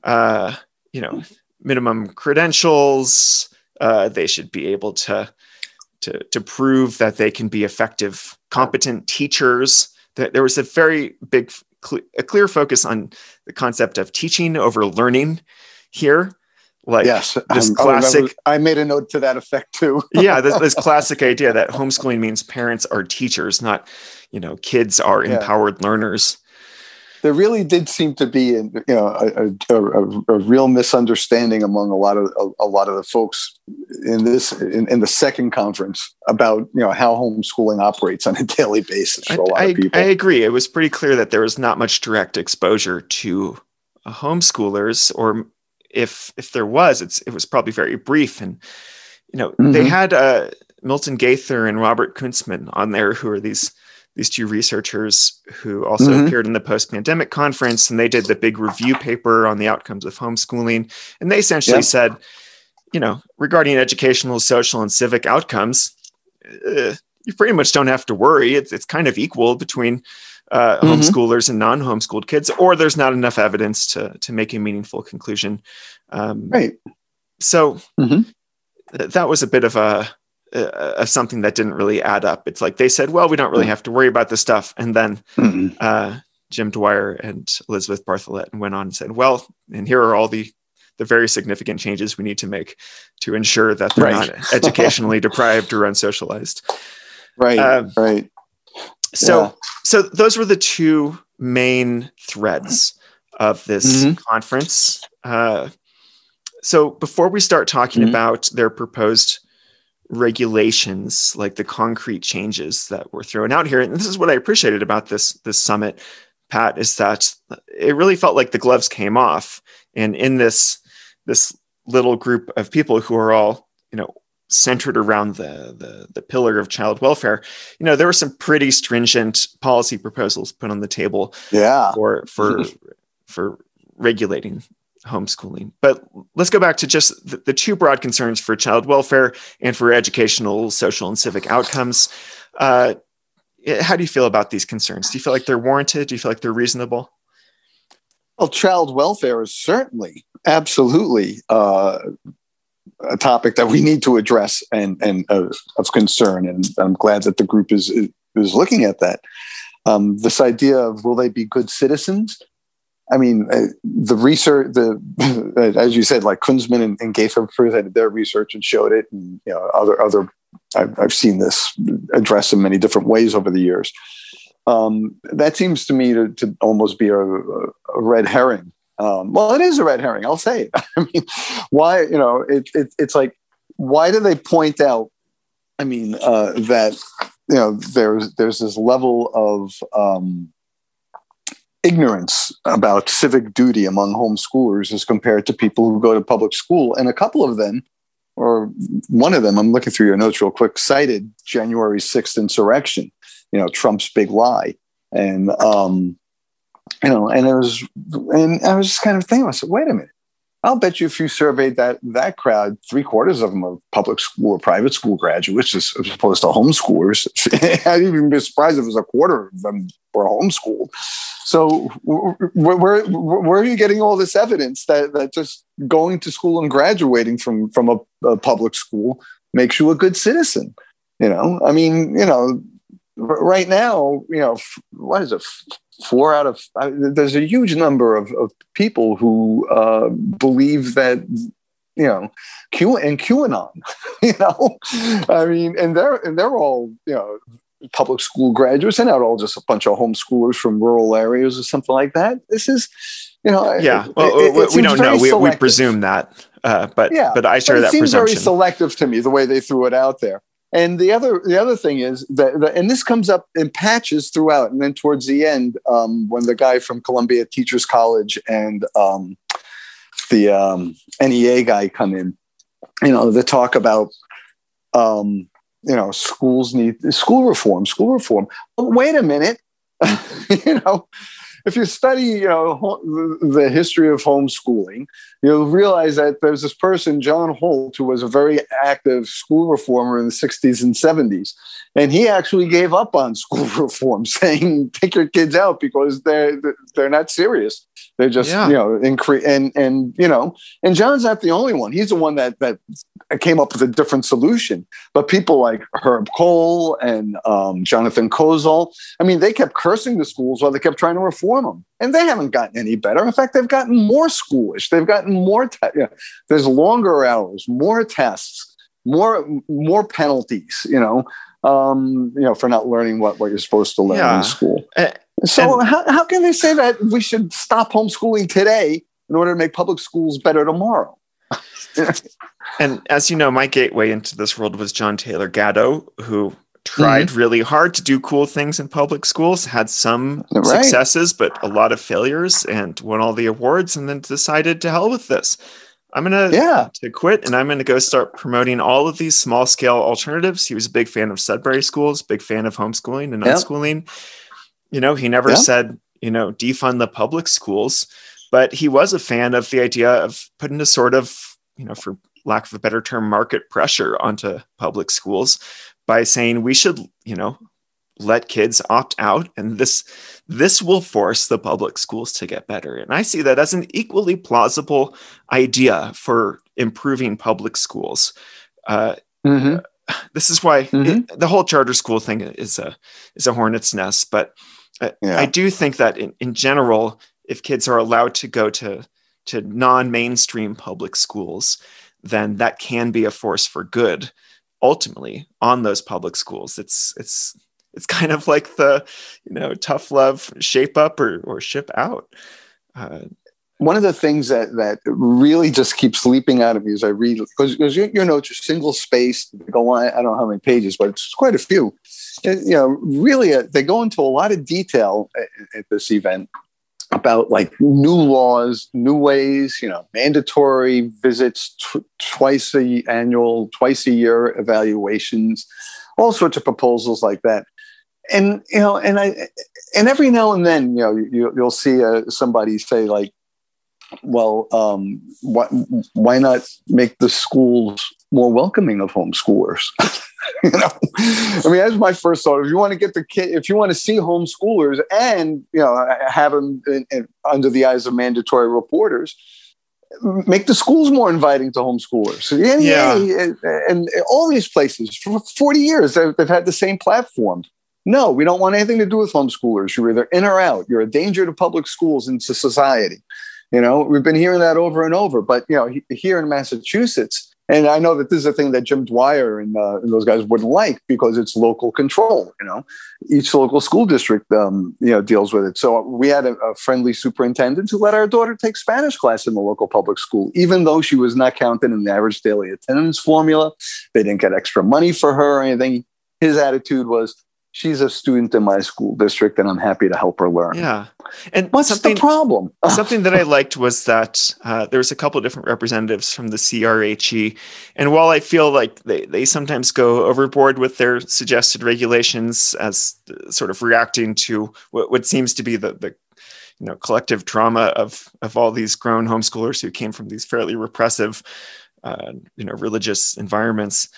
uh, you know, minimum credentials. Uh, they should be able to to, to prove that they can be effective, competent teachers. There was a very big, a clear focus on the concept of teaching over learning here. Like yes, this um, classic. I, I, made a note to that effect too. yeah, this, this, classic idea that homeschooling means parents are teachers, not you know kids are yeah. empowered learners there really did seem to be, you know, a, a, a, real misunderstanding among a lot of a, a lot of the folks in this in, in, the second conference about you know how homeschooling operates on a daily basis for a lot I, of people. I agree. It was pretty clear that there was not much direct exposure to homeschoolers, or if if there was, it's it was probably very brief. And you know, mm-hmm. they had uh, Milton Gaither and Robert Kunzman on there, who are these these two researchers who also mm-hmm. appeared in the post pandemic conference and they did the big review paper on the outcomes of homeschooling. And they essentially said, you know, regarding educational, social, and civic outcomes, uh, you pretty much don't have to worry. It's, it's kind of equal between uh, mm-hmm. homeschoolers and non homeschooled kids, or there's not enough evidence to, to make a meaningful conclusion. Um, right. So, mm-hmm. that was a bit of a uh, something that didn't really add up. It's like they said, well, we don't really have to worry about this stuff. And then mm-hmm. uh, Jim Dwyer and Elizabeth Bartholet went on and said, well, and here are all the the very significant changes we need to make to ensure that they're right. not educationally deprived or unsocialized. Right. Uh, right. So, yeah. so those were the two main threads of this mm-hmm. conference. Uh, so before we start talking mm-hmm. about their proposed regulations, like the concrete changes that were thrown out here, and this is what I appreciated about this this summit, Pat, is that it really felt like the gloves came off, and in this this little group of people who are all you know centered around the, the the pillar of child welfare you know there were some pretty stringent policy proposals put on the table yeah. for for for regulating homeschooling. But let's go back to just the, the, two broad concerns for child welfare and for educational, social, and civic outcomes. Uh, how do you feel about these concerns? Do you feel like they're warranted? Do you feel like they're reasonable? Well, child welfare is certainly, absolutely uh, a topic that we need to address and, and uh, of concern. And I'm glad that the group is, is looking at that. Um, this idea of will they be good citizens? I mean, uh, the research, the as you said, like Kunzman and, and presented their research and showed it, and you know, other other. I've, I've seen this addressed in many different ways over the years. Um, that seems to me to, to almost be a, a red herring. Um, well, it is a red herring. I'll say it. I mean, why? You know, it, it, it's like why do they point out? I mean, uh, that you know, there's there's this level of um, ignorance about civic duty among homeschoolers as compared to people who go to public school. And a couple of them, or one of them, I'm looking through your notes real quick, cited January 6th insurrection, you know, Trump's big lie. And, um, you know, and it was, and I was just kind of thinking, I said, wait a minute. I'll bet you if you surveyed that that crowd, three quarters of them are public school or private school graduates, as, opposed to homeschoolers. I'd even be surprised if it was a quarter of them were homeschooled. So where, where, where are you getting all this evidence that, that just going to school and graduating from, from a, a public school makes you a good citizen? You know, I mean, you know, right now, you know, what is it? Four out of uh, there's a huge number of, of people who uh, believe that you know, Q and QAnon, you know, I mean, and they're and they're all you know public school graduates. They're not all just a bunch of homeschoolers from rural areas or something like that. This is, you know, yeah. Well, it, it we don't know. We, we, presume that, uh, but yeah, but I share but it that seems presumption. very selective to me the way they threw it out there. And the other the other thing is that, and this comes up in patches throughout, and then towards the end, um, when the guy from Columbia Teachers College and um, the um, NEA guy come in, you know, the talk about um, you know, schools need school reform, school reform. But wait a minute, you know, if you study, you know, the history of homeschooling, you'll realize that there's this person, John Holt, who was a very active school reformer in the 60s and 70s. And he actually gave up on school reform, saying, take your kids out because they're, they're not serious. They're just, yeah. you know, increase and and you know, and John's not the only one. He's the one that that came up with a different solution. But people like Herb Kohl and um, Jonathan Kozol, I mean, they kept cursing the schools while they kept trying to reform them, and they haven't gotten any better. In fact, they've gotten more schoolish. They've gotten more. Te- you know, there's longer hours, more tests, more more penalties. You know, um, you know, for not learning what, what you're supposed to learn yeah. in school. So and, how, how can they say that we should stop homeschooling today in order to make public schools better tomorrow? and as you know, my gateway into this world was John Taylor Gatto, who tried mm-hmm. really hard to do cool things in public schools, had some right. successes, but a lot of failures, and won all the awards, and then decided to hell with this. I'm gonna yeah. to quit and I'm gonna go start promoting all of these small scale alternatives. He was a big fan of Sudbury schools, big fan of homeschooling and yep. unschooling. You know, he never said, you know, defund the public schools, but he was a fan of the idea of putting a sort of, you know, for lack of a better term, market pressure onto public schools by saying we should, you know, let kids opt out and this this will force the public schools to get better and i see that as an equally plausible idea for improving public schools Uh, mm-hmm. This is why mm-hmm. it, the whole charter school thing is a is a hornet's nest. But I, yeah. I do think that in, in general, if kids are allowed to go to to non-mainstream public schools, then that can be a force for good ultimately on those public schools. It's it's it's kind of like the you know tough love shape up or, or ship out. Uh, one of the things that that really just keeps leaping out of me as I read because your, your notes are single spaced, go on. I don't know how many pages, but it's quite a few. And, you know, really, uh, they go into a lot of detail at, at this event about like new laws, new ways, you know, mandatory visits, tw- twice a annual, twice a year evaluations, all sorts of proposals like that. And you know, and I, and every now and then, you know, you, you'll see uh, somebody say like, well, um, why, why not make the schools more welcoming of homeschoolers? you know, I mean, that's my first thought. If you want to get the kid, if you want to see homeschoolers and you know have them in, in, under the eyes of mandatory reporters, make the schools more inviting to homeschoolers. Yeah, yeah. And, and, all these places for 40 years they've, they've had the same platform. No, we don't want anything to do with homeschoolers. You're either in or out. You're a danger to public schools and to society. You know, we've been hearing that over and over. But you know, here in Massachusetts, and I know that this is a thing that Jim Dwyer and, uh, and those guys wouldn't like because it's local control. You know, each local school district, um, you know, deals with it. So we had a, a, friendly superintendent who let our daughter take Spanish class in the local public school, even though she was not counted in the average daily attendance formula. They didn't get extra money for her or anything. His attitude was, she's a student in my school district and I'm happy to help her learn. Yeah. And what's the problem? something that I liked was that uh, there was a couple of different representatives from the CRHE. And while I feel like they, they sometimes go overboard with their suggested regulations as sort of reacting to what, what seems to be the, the you know collective trauma of of all these grown homeschoolers who came from these fairly repressive uh, you know religious environments.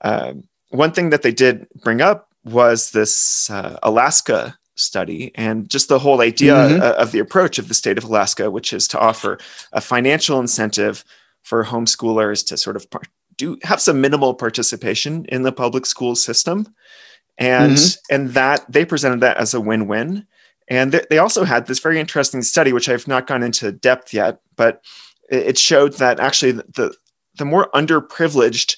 Uh, one thing that they did bring up was this uh, Alaska study and just the whole idea mm-hmm. of the approach of the state of Alaska, which is to offer a financial incentive for homeschoolers to sort of do have some minimal participation in the public school system, and mm-hmm. and that they presented that as a win-win. And th- they also had this very interesting study, which I've not gone into depth yet, but it, showed that actually the the more underprivileged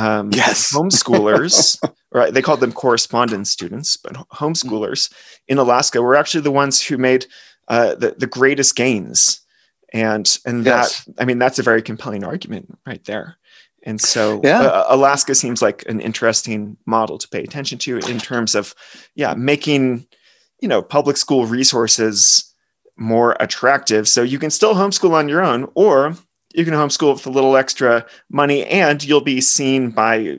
um, yes. homeschoolers, right? They called them correspondence students, but homeschoolers in Alaska were actually the ones who made uh, the, the greatest gains. And, and yes. that, I mean, that's a very compelling argument right there. And so yeah. uh, Alaska seems like an interesting model to pay attention to in terms of, yeah, making, you know, public school resources more attractive. So you can still homeschool on your own, or you can homeschool with a little extra money and you'll be seen by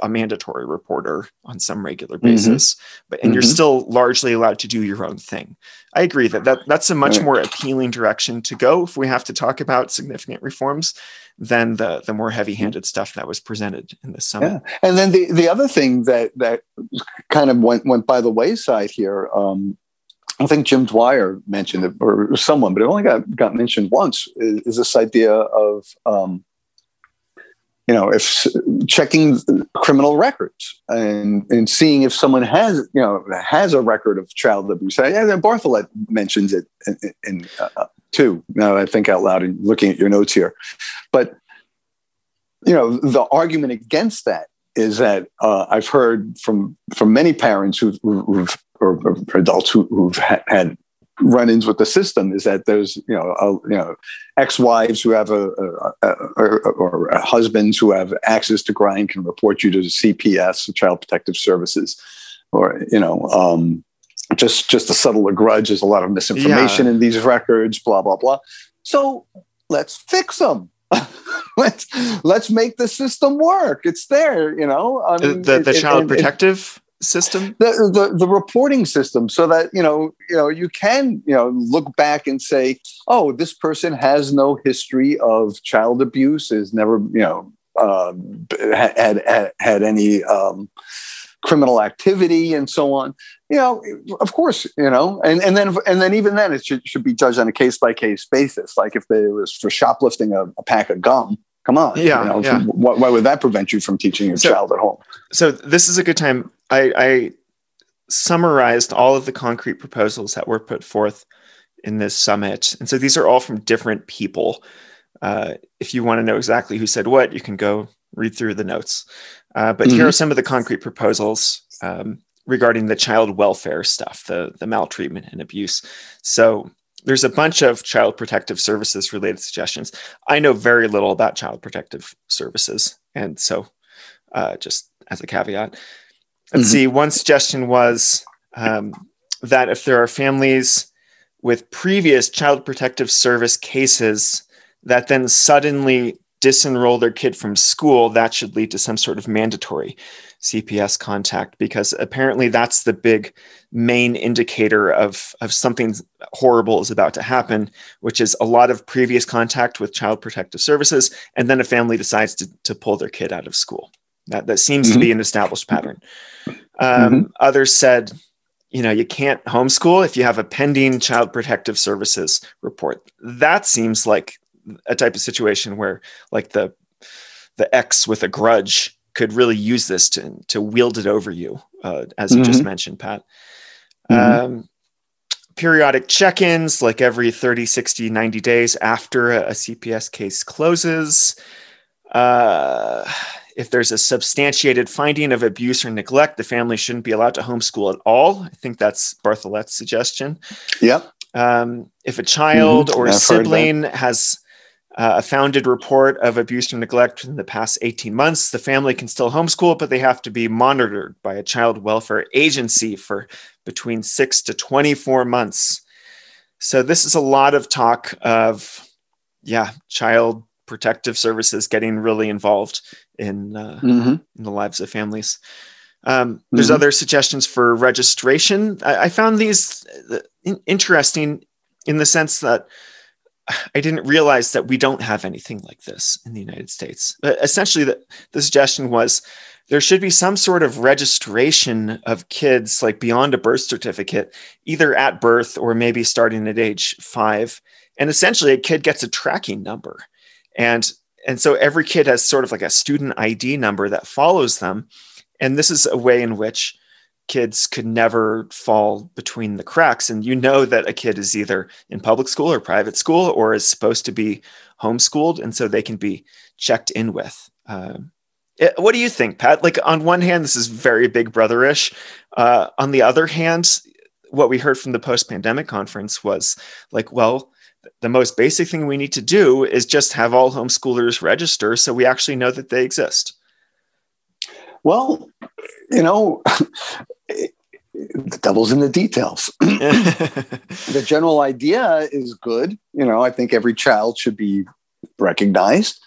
a mandatory reporter on some regular mm-hmm. basis mm-hmm. but and mm-hmm. you're still largely allowed to do your own thing i agree that, that that's a much right. more appealing direction to go if we have to talk about significant reforms than the the more heavy-handed stuff that was presented in the summit yeah. and then the the other thing that that kind of went went by the wayside here um, I think Jim Dwyer mentioned it, or someone, but it only got, got mentioned once. Is, is this idea of, um, you know, if checking criminal records and and seeing if someone has, you know, has a record of child abuse. And Bartholet mentions it in, in uh, too. Now I think out loud and looking at your notes here, but you know, the argument against that is that uh, I've heard from from many parents who've, who've or, or adults who, who've ha- had run-ins with the system is that there's you know a, you know ex-wives who have a, a, a or, or, husbands who have access to grind can report you to CPS, Child Protective Services, or you know um, just just to settle a grudge. There's a lot of misinformation yeah. in these records. Blah blah blah. So let's fix them. let's let's make the system work. It's there, you know. I mean, the, the, the child protective system the, the, the reporting system so that you know you know you can you know look back and say oh this person has no history of child abuse is never you know uh, had, had had any um, criminal activity and so on you know of course you know and and then and then even then it should, should be judged on a case by case basis like if it was for shoplifting a, a pack of gum Come on. Yeah. You know, yeah. Why, why, would that prevent you from teaching your so, child at home? So this is a good time. I, I summarized all of the concrete proposals that were put forth in this summit. And so these are all from different people. Uh, if you want to know exactly who said what, you can go read through the notes. Uh, but mm-hmm. here are some of the concrete proposals um, regarding the child welfare stuff, the, the maltreatment and abuse. So there's a bunch of child protective services related suggestions. I know very little about child protective services. And so, uh, just as a caveat, let's mm-hmm. see, one suggestion was um, that if there are families with previous child protective service cases that then suddenly disenroll their kid from school, that should lead to some sort of mandatory CPS contact because apparently that's the big main indicator of, of something horrible is about to happen, which is a lot of previous contact with child protective services, and then a family decides to, to pull their kid out of school. That, that seems mm-hmm. to be mm-hmm. an established pattern. Um, mm-hmm. Others said, you know, you can't homeschool if you have a pending child protective services report. That seems like a type of situation where like the the ex with a grudge could really use this to to wield it over you, uh, as mm-hmm. you just mm-hmm. mentioned, Pat. Mm-hmm. Um, periodic check-ins like every 30 60 90 days after a, a cps case closes uh, if there's a substantiated finding of abuse or neglect the family shouldn't be allowed to homeschool at all i think that's bartholet's suggestion yep um, if a child mm-hmm. or a sibling has uh, a founded report of abuse or neglect in the past 18 months, the family can still homeschool, but they have to be monitored by a child welfare agency for between six to 24 months. So, this is a lot of talk of, yeah, child protective services getting really involved in, uh, mm-hmm. in the lives of families. Um, there's mm-hmm. other suggestions for registration. I, I found these uh, interesting in the sense that I didn't realize that we don't have anything like this in the United States. But essentially, the, the suggestion was there should be some sort of registration of kids, like beyond a birth certificate, either at birth or maybe starting at age five. And essentially, a kid gets a tracking number. And, and so every kid has sort of like a student ID number that follows them. And this is a way in which kids could never fall between the cracks. And you know that a kid is either in public school or private school or is supposed to be homeschooled. And so they can be checked in with. Um, it, what do you think, Pat? Like, on one hand, this is very big brotherish. Uh, on the other hand, what we heard from the post pandemic conference was like, well, the most basic thing we need to do is just have all homeschoolers register so we actually know that they exist. Well, you know, the devil's in the details. the general idea is good. You know, I think every child should be recognized,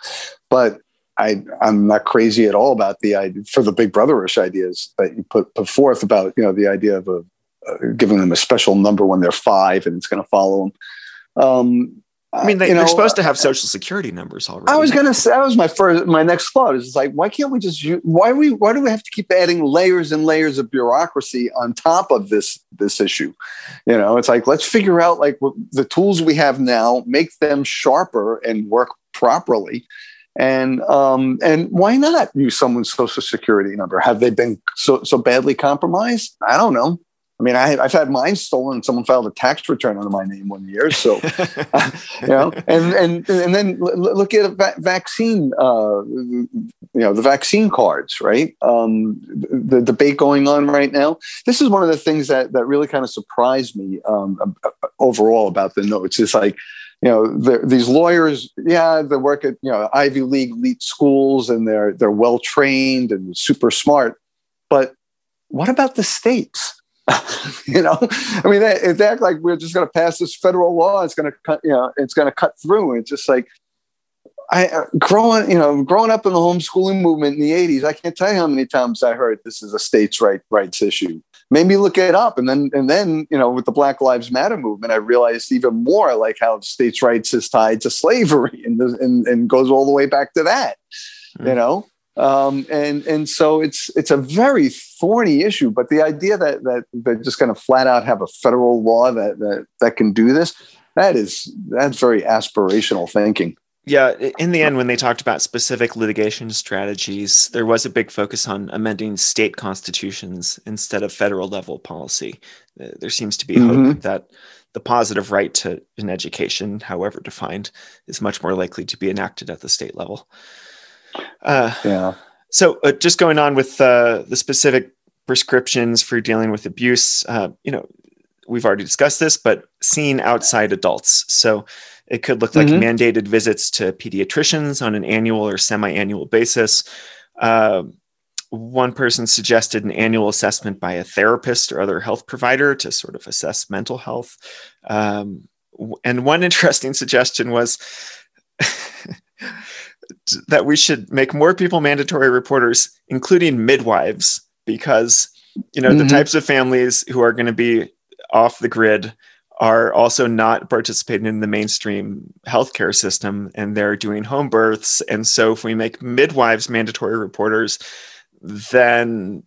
but I, I'm not crazy at all about the idea for the big brotherish ideas that you put, put forth about, you know, the idea of a, uh, giving them a special number when they're five and it's going to follow them. Um, I mean, they, are supposed to have social security numbers already. I was going to say that was my first, my next thought is like, why can't we just use, why we why do we have to keep adding layers and layers of bureaucracy on top of this this issue? You know, it's like let's figure out like the tools we have now, make them sharper and work properly, and um and why not use someone's social security number? Have they been so so badly compromised? I don't know. I mean, I, have had mine stolen. Someone filed a tax return under my name one year. So, you know, and and and then look at va- vaccine. Uh, you know, the vaccine cards, right? Um, the, the debate going on right now. This is one of the things that that really kind of surprised me um, overall about the notes. It's like, you know, these lawyers, yeah, they work at you know Ivy League elite schools, and they're they're well trained and super smart. But what about the states? you know, I mean, they, they act like we're just going to pass this federal law. It's going to cut, you know, it's going to cut through. It's just like I uh, growing, you know, growing up in the homeschooling movement in the '80s. I can't tell you how many times I heard this is a states' right rights issue. Made me look it up, and then and then you know, with the Black Lives Matter movement, I realized even more like how states' rights is tied to slavery and and, and goes all the way back to that. Mm. You know, um, and and so it's it's a very thorny issue. But the idea that that they're just going to flat out have a federal law that that that can do this that is that's very aspirational thinking. yeah, in the end, when they talked about specific litigation strategies, there was a big focus on amending state constitutions instead of federal level policy. There seems to be mm-hmm. hope that the positive right to an education, however defined, is much more likely to be enacted at the state level. Uh, yeah. So, uh, just going on with uh, the specific prescriptions for dealing with abuse, uh, you know, we've already discussed this, but seeing outside adults. So, it could look like mm-hmm. mandated visits to pediatricians on an annual or semi annual basis. Uh, one person suggested an annual assessment by a therapist or other health provider to sort of assess mental health. Um, and one interesting suggestion was that we should make more people mandatory reporters, including midwives, because you know mm-hmm. the types of families who are going to be off the grid are also not participating in the mainstream healthcare system and they're doing home births. And so if we make midwives mandatory reporters, then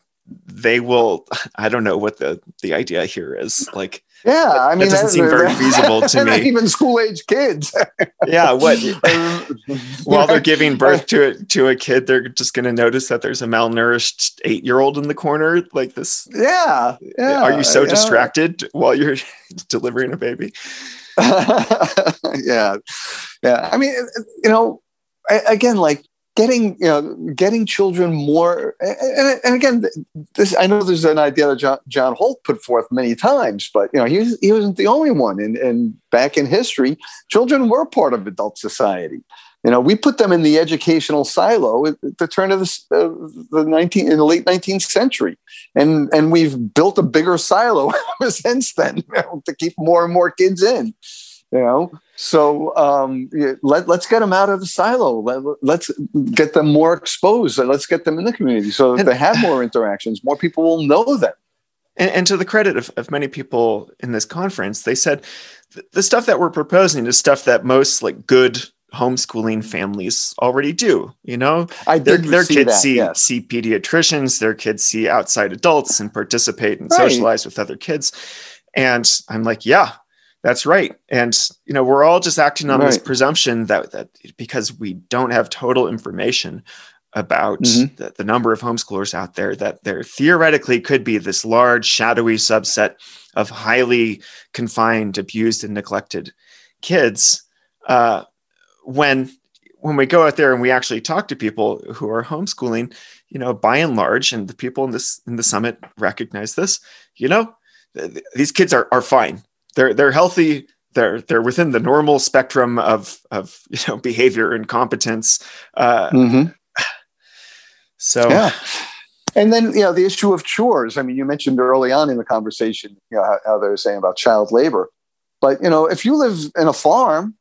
they will i don't know what the the idea here is like yeah i mean that doesn't seem very feasible to me. even school age kids. Yeah what um, while they're giving birth to a, to a kid they're just going to notice that there's a malnourished eight year old in the corner like this? Yeah yeah are you so yeah. distracted while you're delivering a baby? Yeah yeah i mean you know again like getting you know getting children more and, and again this i know there's an idea that john, john holt put forth many times but you know he, was, he wasn't the only one. And, and back in history children were part of adult society. You know we put them in the educational silo at the turn of the, uh, the 19 in the late 19th century. And and we've built a bigger silo ever since then you know, to keep more and more kids in you know so um, let, let's get them out of the silo. Let, us get them more exposed. Let's get them in the community so that they have more interactions more people will know them. And, and to the credit of, of many people in this conference they said the stuff that we're proposing is stuff that most like good homeschooling families already do you know? I their, their see kids that, see yes. see pediatricians their kids see outside adults and participate and right. socialize with other kids. And i'm like yeah that's right. And you know, we're all just acting on right. this presumption that that because we don't have total information about mm-hmm. the, the, number of homeschoolers out there, that there theoretically could be this large, shadowy subset of highly confined, abused, and neglected kids. Uh, when when we go out there and we actually talk to people who are homeschooling, you know, by and large, and the people in this in the summit recognize this, you know, th- these kids are are fine they're they're healthy. They're they're within the normal spectrum of of you know behavior and competence. Uh, mm-hmm. so yeah. And then you know the issue of chores. I mean you mentioned early on in the conversation you know how, how they were saying about child labor. But you know if you live in a farm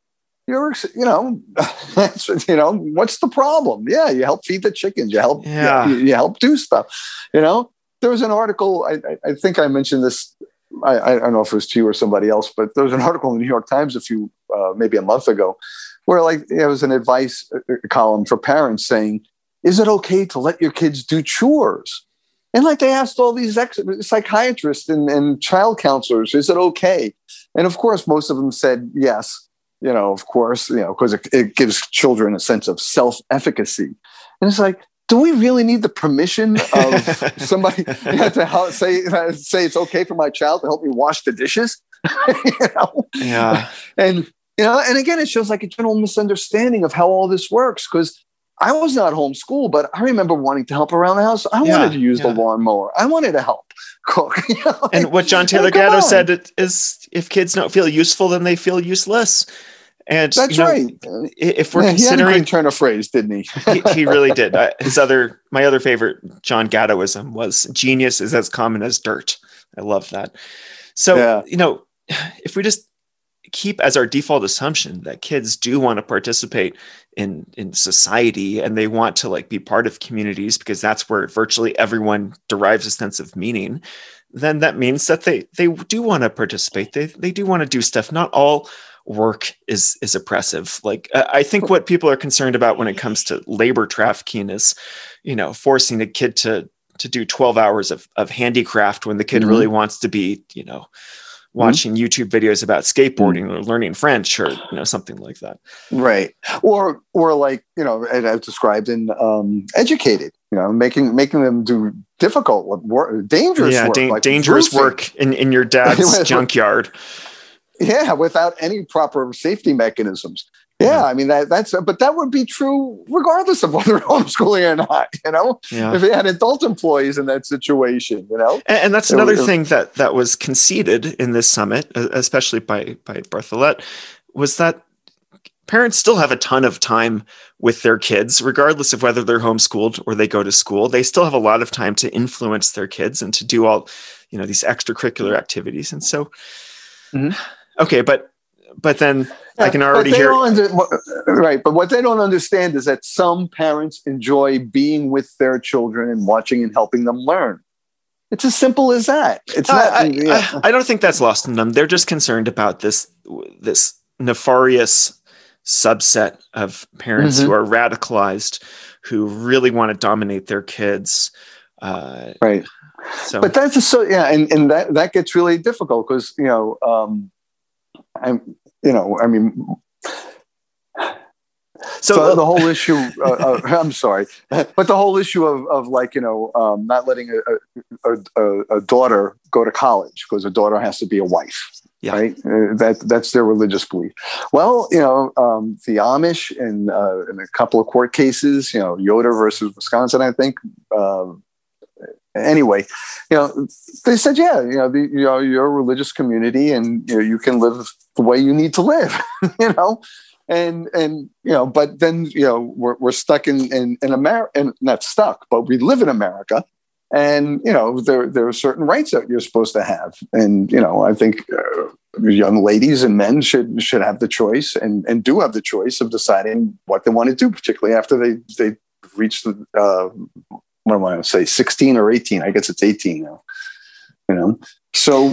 you're you know you know what's the problem? Yeah you help feed the chickens you help yeah. you, you help do stuff you know? There was an article I, I think i mentioned this I, I, don't know if it was to you or somebody else, but there was an article in the New York Times a few, uh, maybe a month ago, where like it was an advice uh, uh, column for parents saying, "Is it okay to let your kids do chores?" And like they asked all these ex- psychiatrists and, and child counselors, "Is it okay?" And of course, most of them said yes. You know, of course, you know, because it, it gives children a sense of self-efficacy. And it's like, do we really need the permission of somebody to help, say say it's okay for my child to help me wash the dishes? you know? Yeah, and you know, and again, it shows like a general misunderstanding of how all this works because. I was not homeschooled, but I remember wanting to help around the house. I yeah, wanted to use yeah. the lawnmower. I wanted to help cook. You know? And what John Taylor Gatto said is if kids don't feel useful, then they feel useless. And that's you know, right. If we're considering, he turn of phrase, didn't he? he? he? really did. Uh, his other, my other favorite John Gattoism was "Genius is as common as dirt." I love that. So yeah. you know, if we just keep as our default assumption that kids do want to participate in in society and they want to like be part of communities because that's where virtually everyone derives a sense of meaning then that means that they they do want to participate they they do want to do stuff not all work is is oppressive like i think what people are concerned about when it comes to labor trafficking is you know forcing a kid to to do 12 hours of, of handicraft when the kid mm-hmm. really wants to be you know watching mm-hmm. YouTube videos about skateboarding mm-hmm. or learning French or you know something like that. Right. Or or like you know, as I've described in um, Educated, you know, making making them do difficult work, dangerous yeah, work, da- like dangerous roofing. work in in your dad's junkyard. Yeah, without any proper safety mechanisms. Yeah, I mean that that's but that would be true regardless of whether homeschooling or not. You know, yeah. if you had adult employees in that situation, you know, and, and that's another was, thing that that was conceded in this summit, especially by by Bartholet, was that parents still have a ton of time with their kids, regardless of whether they're homeschooled or they go to school. They still have a lot of time to influence their kids and to do all, you know, these extracurricular activities. And so, mm-hmm. Okay, but but then yeah, I can already hear. Under, right, but what they don't understand is that some parents enjoy being with their children and watching and helping them learn. It's as simple as that. It's not. I, yeah. I, I don't think that's lost on them. They're just concerned about this this nefarious subset of parents mm-hmm. who are radicalized, who really want to dominate their kids. Uh, right. So, but that's just so yeah, and, and that that gets really difficult because you know um, I'm you know, I mean, so, so the whole issue, uh, uh, I'm sorry, but the whole issue of, of like, you know, um, not letting a, a, a, daughter go to college because a daughter has to be a wife. Yeah. Right. Uh, that that's their religious belief. Well, you know, um, the Amish in, uh, in a couple of court cases, you know, Yoder versus Wisconsin, I think, um, anyway, you know, they said, yeah, you know, the, you know, you're a religious community, and you know, you can live the way you need to live, you know, and and you know, but then you know, we're we're stuck in in in America, and not stuck, but we live in America, and you know, there there are certain rights that you're supposed to have, and you know, I think. Uh, young ladies and men should should have the choice and and do have the choice of deciding what they want to do particularly after they they reach the uh, what am I want to say, 16 or 18? I guess it's 18 now. You know, so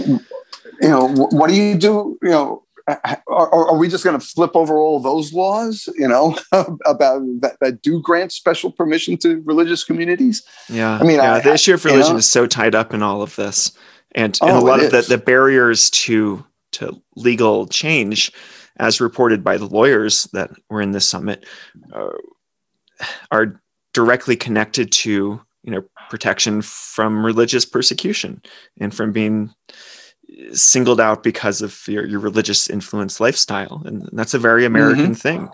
you know, what do you do? You know, are, are we just going to flip over all those laws? You know, about that, that do grant special permission to religious communities? Yeah, I mean, yeah, I, the issue of religion you know, is so tied up in all of this, and, and oh, a lot of the, the barriers to to legal change, as reported by the lawyers that were in this summit, uh, are directly connected to you know protection from religious persecution and from being singled out because of your, your religious influence lifestyle and that's a very american mm-hmm. thing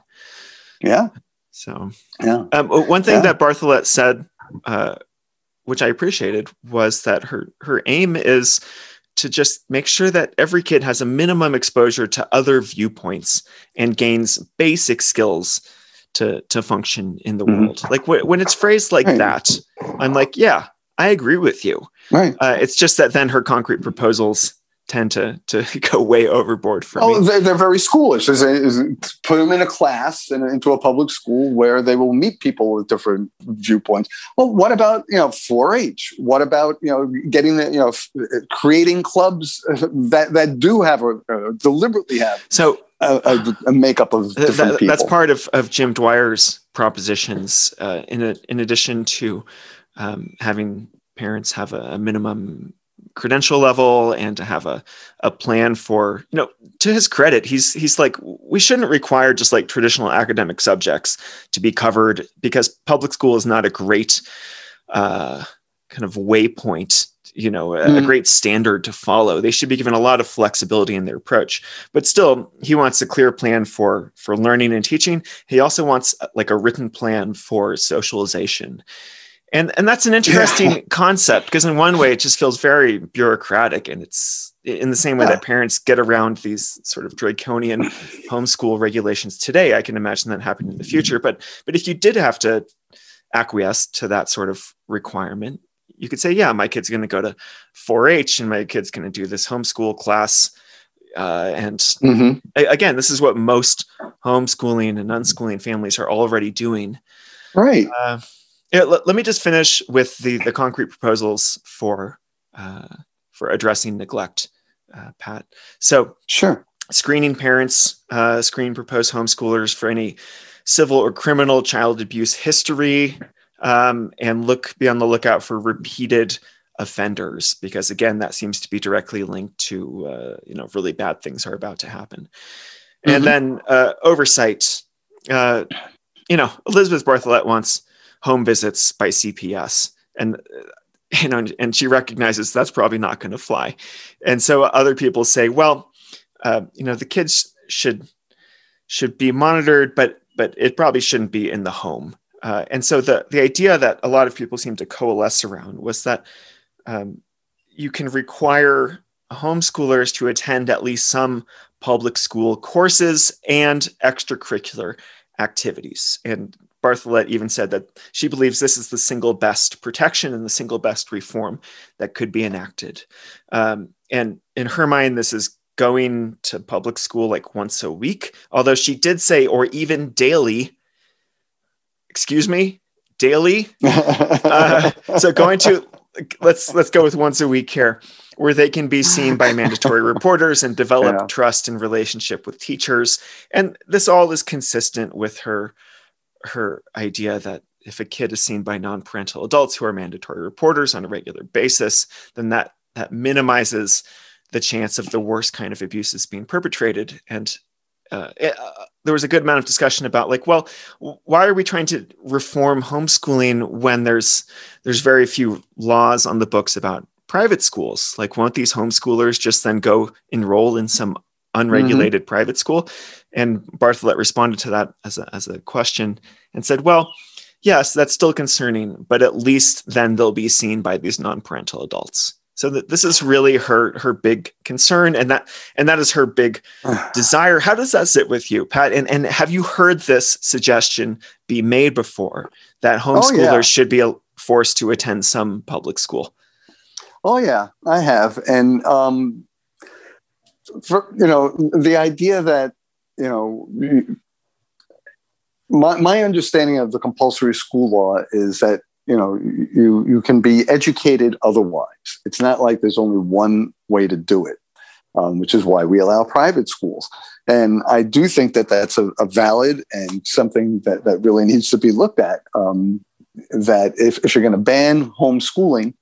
yeah so yeah um, one thing yeah. that bartholet said uh, which i appreciated was that her her aim is to just make sure that every kid has a minimum exposure to other viewpoints and gains basic skills to to function in the mm-hmm. world. Like w- when it's phrased like right. that, I'm like, yeah, I agree with you. Right. Uh, it's just that then her concrete proposals tend to to go way overboard for oh, me. They're, they're very schoolish. Is, is put them in a class and into a public school where they will meet people with different viewpoints. Well, what about you know 4-H? What about you know getting the you know creating clubs that that do have or uh, deliberately have so a, a, makeup of different that, people. That's part of, of Jim Dwyer's propositions. Uh, in a, in addition to um, having parents have a, a, minimum credential level and to have a, a plan for you know to his credit he's he's like we shouldn't require just like traditional academic subjects to be covered because public school is not a great uh, kind of waypoint you know a, mm-hmm. a, great standard to follow they should be given a lot of flexibility in their approach but still he wants a clear plan for for learning and teaching he also wants uh, like a written plan for socialization and and that's an interesting yeah. concept because in one way it just feels very bureaucratic and it's in the same way yeah. that parents get around these sort of draconian homeschool regulations today i can imagine that happening in the future but but if you did have to acquiesce to that sort of requirement you could say, yeah, my kid's going to go to 4-H and my kid's going to do this homeschool class. Uh, and mm-hmm. again, this is what most homeschooling and unschooling families are already doing. Right. Uh, yeah, let, let, me just finish with the the concrete proposals for uh, for addressing neglect, uh, Pat. So sure, screening parents, uh, screen proposed homeschoolers for any civil or criminal child abuse history, um, and look be on the lookout for repeated offenders because again that seems to be directly linked to uh, you know really bad things are about to happen. Mm-hmm. and then uh, oversight. Uh, you know elizabeth bartholet wants home visits by cps and uh, you know and she recognizes that's probably not going to fly. And so other people say well uh, you know the kids should should be monitored but but it probably shouldn't be in the home uh, and so the the idea that a lot of people seem to coalesce around was that um, you can require homeschoolers to attend at least some public school courses and extracurricular activities. And Bartholet even said that she believes this is the single best protection and the single best reform that could be enacted. Um, and in her mind, this is going to public school like once a week, although she did say, or even daily. Excuse me, daily. uh, so going to let's let's go with once a week here where they can be seen by mandatory reporters and develop yeah. trust and relationship with teachers and this all is consistent with her her idea that if a kid is seen by non-parental adults who are mandatory reporters on a regular basis then that that minimizes the chance of the worst kind of abuses being perpetrated and uh, it, uh, there was a good amount of discussion about like well why are we trying to reform homeschooling when there's there's very few laws on the books about private schools? Like won't these homeschoolers just then go enroll in some unregulated mm-hmm. private school? And bartholet responded to that as a, as a question and said well yes that's still concerning but at least then they'll be seen by these non-parental adults so that this is really her her big concern and that and that is her big desire. How does that sit with you pat? And and have you heard this suggestion be made before that homeschoolers oh, yeah. should be forced to attend some public school? Oh yeah i have. And um for you know the idea that you know my, my understanding of the compulsory school law is that you know you you can be educated otherwise. It's not like there's only one way to do it um, which is why we allow private schools. And i do think that that's a, a valid and something that, that really needs to be looked at um, that if, if you're going to ban homeschooling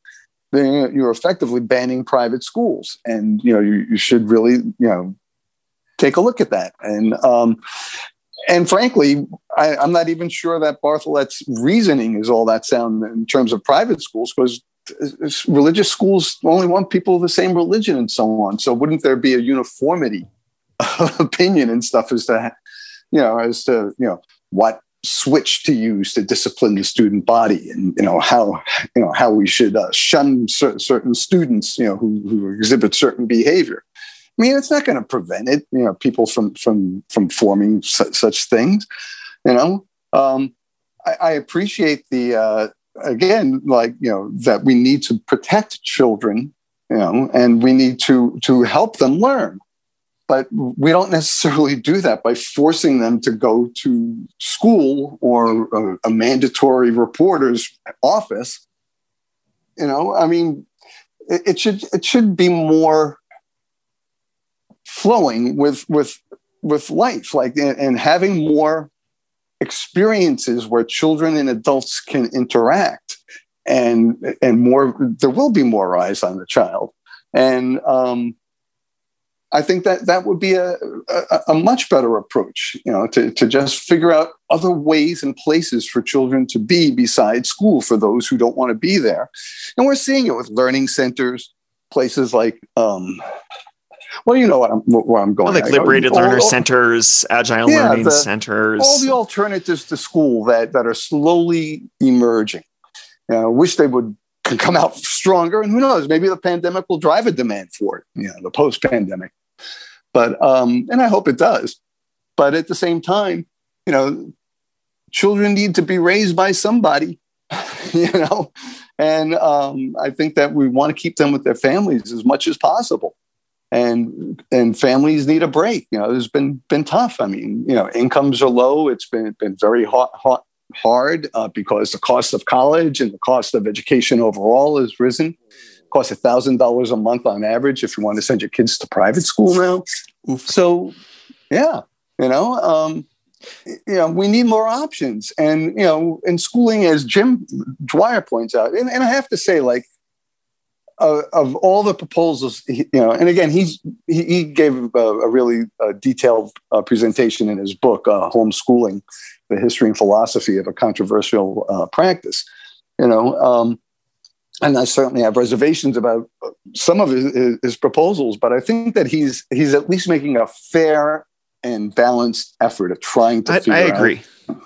then you're effectively banning private schools. And you know you, you should really you know take a look at that. And um, and frankly, I, am not even sure that Bartholet's reasoning is all that sound in terms of private schools, because religious schools only want people of the same religion and so on. So wouldn't there be a uniformity of opinion and stuff as to, you know, as to you know what switch to use to discipline the student body and you know how you know how we should uh, shun certain students you know who, who exhibit certain behavior I mean, it's not going to prevent it, you know, people from from from forming su- such things. You know, um, I, I, appreciate the uh, again, like you know, that we need to protect children, you know, and we need to to help them learn. But we don't necessarily do that by forcing them to go to school or a, a mandatory reporter's office. You know, I mean, it, it should it should be more flowing with with with life like and having more experiences where children and adults can interact and and more there will be more eyes on the child and um, I think that that would be a, a, a, much better approach, you know, to, to just figure out other ways and places for children to be besides school for those who don't want to be there. And we're seeing it with learning centers, places like um, well, you know what I'm where I'm going. Well, like liberated learner all, centers, agile yeah, learning the, centers, all the alternatives to school that that are slowly emerging. You know, I wish they would come out stronger, and who knows, maybe the pandemic will drive a demand for it. You know, the post-pandemic, but um, and I hope it does. But at the same time, you know, children need to be raised by somebody. you know, and um, I think that we want to keep them with their families as much as possible and and families need a break. You know, it's been been tough. I mean, you know, incomes are low. It's been been very hot, hot hard uh, because the cost of college and the cost of education overall has risen. It costs a thousand dollars a month on average if you want to send your kids to private school now. Oof. So, yeah, you know, um, you know, we need more options, and you know, in schooling, as Jim Dwyer points out, and, and I have to say, like uh, of all the proposals, you know, and again, he's he, he gave a, a really uh, detailed uh, presentation in his book, uh, "Homeschooling: The History and Philosophy of a Controversial uh, Practice." You know, um, and I certainly have reservations about some of his, his, proposals, but I think that he's he's at least making a fair and balanced effort of trying to. I, I agree.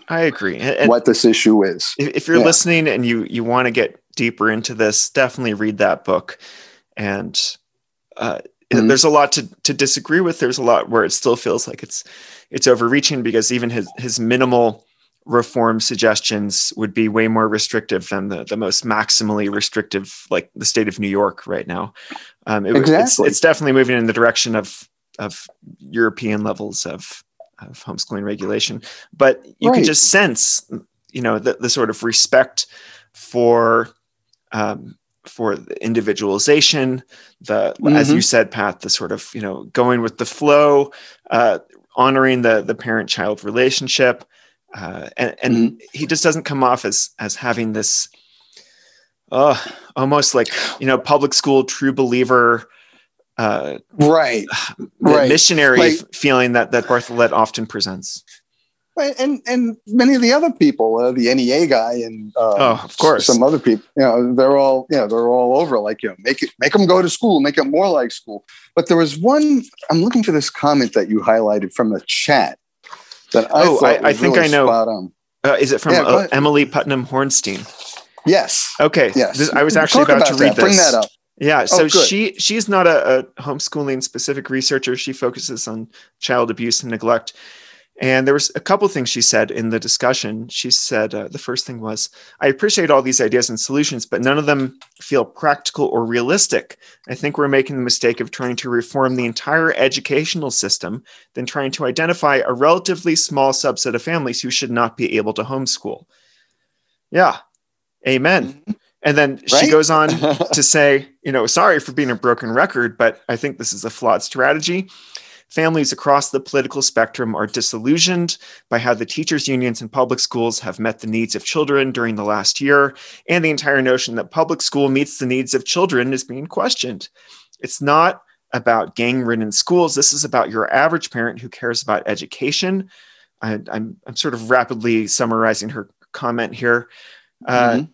I agree. And what this issue is. If you're yeah. listening and you you want to get deeper into this, definitely read that book. And uh, mm-hmm. there's a lot to to disagree with. There's a lot where it still feels like it's it's overreaching because even his his minimal reform suggestions would be way more restrictive than the, the most maximally restrictive, like the state of New York right now. Um, it, exactly. It's, it's, definitely moving in the direction of of European levels of of homeschooling regulation, but you right. can just sense, you know, the, the sort of respect for um, for the individualization, the mm-hmm. as you said, Pat, the sort of you know going with the flow, uh, honoring the the parent child relationship, uh, and, and mm-hmm. he just doesn't come off as as having this, uh, almost like you know public school true believer uh, right, right. missionary like, feeling that that Bartholet often presents. And and many of the other people, uh, the NEA guy, and uh, oh, of course, some other people, you know, they're all, you know, they're all over. Like, you know, make it, make them go to school, make it more like school. But there was one. I'm looking for this comment that you highlighted from the chat. That I oh, I, I think really I know. Uh, is it from yeah, uh, Emily Putnam Hornstein? Yes. Okay. Yes. This, I was actually about, about, to read that. this. Bring that up. Yeah, so oh, she she's not a, a, homeschooling specific researcher. She focuses on child abuse and neglect. And there was a couple things she said in the discussion. She said uh, the first thing was, "I appreciate all these ideas and solutions, but none of them feel practical or realistic. I think we're making the mistake of trying to reform the entire educational system, than trying to identify a relatively small subset of families who should not be able to homeschool." Yeah, amen. Mm-hmm. And then right? she goes on to say, you know, sorry for being a broken record, but I think this is a flawed strategy. Families across the political spectrum are disillusioned by how the teachers' unions and public schools have met the needs of children during the last year, and the entire notion that public school meets the needs of children is being questioned. It's not about gang ridden schools. This is about your average parent who cares about education. I, am sort of rapidly summarizing her comment here. Uh, mm-hmm.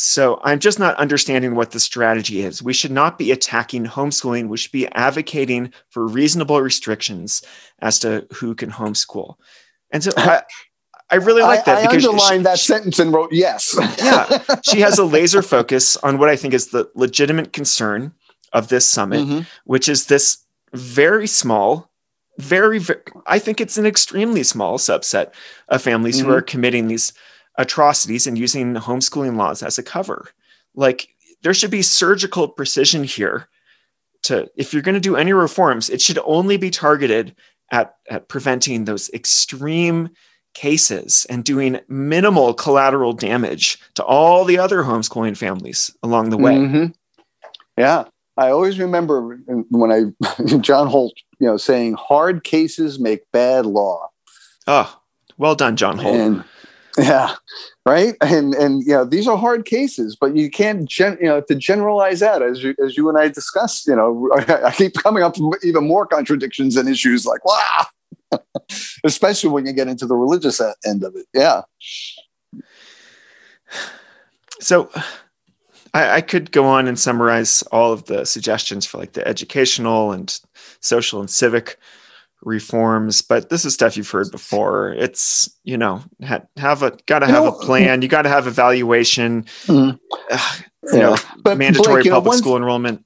So I'm just not understanding what the strategy is. We should not be attacking homeschooling. We should be advocating for reasonable restrictions as to who can homeschool. And so I, I really like that. I, I underlined she, that she, sentence and wrote yes. yeah, she has a laser focus on what I think is the legitimate concern of this summit, mm-hmm. which is this very small, very, very, I think it's an extremely small subset of families mm-hmm. who are committing these atrocities and using homeschooling laws as a cover. Like there should be surgical precision here to if you're going to do any reforms, it should only be targeted at, at preventing those extreme cases and doing minimal collateral damage to all the other homeschooling families along the way. Mm-hmm. Yeah. I always remember when I John Holt, you know, saying hard cases make bad law. Oh, well done, John Holt. And yeah, right. And and you know these are hard cases, but you can't gen, you know to generalize that as you as you and I discussed. You know, I keep coming up with even more contradictions and issues like wow, especially when you get into the religious end of it. Yeah. So. I, I could go on and summarize all of the suggestions for like the educational and social and civic reforms but this is stuff you've heard before. It's you know ha- have a gotta have know, a plan. You gotta have evaluation. Mm, you yeah. know but mandatory Blake, public know, school enrollment.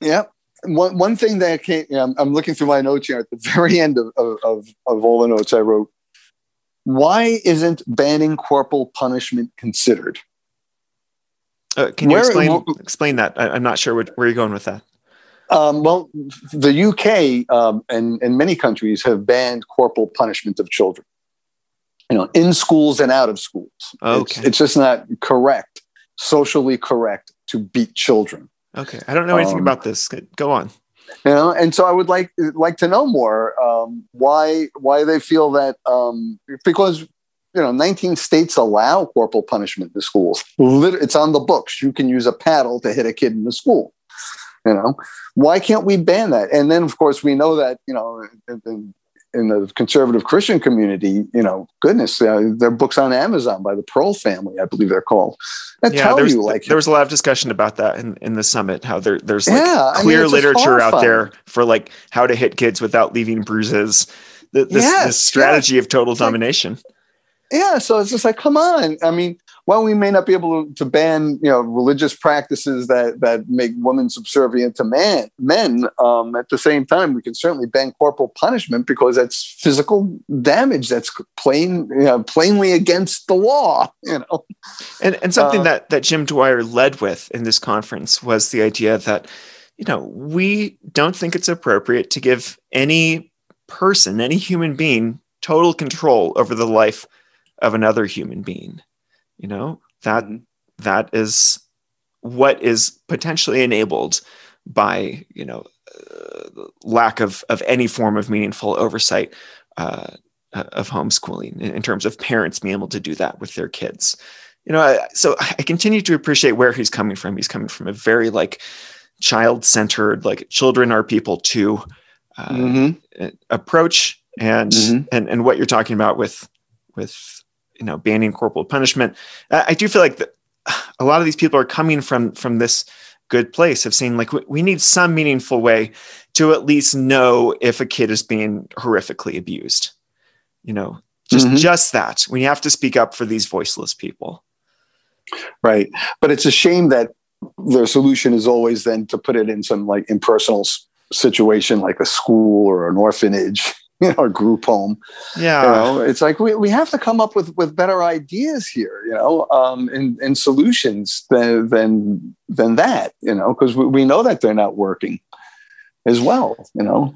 Yeah. One, one thing that came you know, I'm, looking through my notes here at the very end of, of, of, of all the notes i wrote. Why isn't banning corporal punishment considered? Uh, can you Where, explain explain that? I, am not sure what, where you're going with that um, well, the UK um, and, and many countries have banned corporal punishment of children, you know, in schools and out of schools. Okay. It's, it's just not correct, socially correct to beat children. Okay. I don't know anything um, about this. Go on. You know, and so I would like like to know more um, why why they feel that um, because you know 19 states allow corporal punishment in schools. It's on the books. You can use a paddle to hit a kid in the school You know, why can't we ban that? And then, of course, we know that you know in, in the conservative Christian community, you know, goodness, uh, there are books on Amazon by the Pearl family, I believe they're called. That yeah, tell you like there was a lot of discussion about that in, in the summit. How there there's like yeah, clear I mean, literature out there for like how to hit kids without leaving bruises. This, yes, this strategy of total domination. Like, yeah, so it's just like, come on. I mean, while we may not be able to ban, you know, religious practices that that make women subservient to man, men, um, at the same time, we can certainly ban corporal punishment because that's physical damage. That's plain, you know, plainly against the law. You know, and and something uh, that that Jim Dwyer led with in this conference was the idea that, you know, we don't think it's appropriate to give any person, any human being, total control over the life of another human being you know that mm-hmm. that is what is potentially enabled by you know uh, lack of of any form of meaningful oversight uh, of homeschooling in, in, terms of parents being able to do that with their kids you know I, so i continue to appreciate where he's coming from he's coming from a very like child centered like children are people too uh, mm-hmm. approach and mm-hmm. and and what you're talking about with with you know banning corporal punishment. I do feel like the, a lot of these people are coming from from this good place of saying like we need some meaningful way to at least know if a kid is being horrifically abused. You know just mm-hmm. just that. We have to speak up for these voiceless people. Right. But it's a shame that their solution is always then to put it in some like impersonal situation like a school or an orphanage you know, group home. Yeah. You know, it's like we, we have to come up with, with better ideas here, you know, um, and, and solutions than, than, than that, you know, because we, we know that they're not working as well, you know.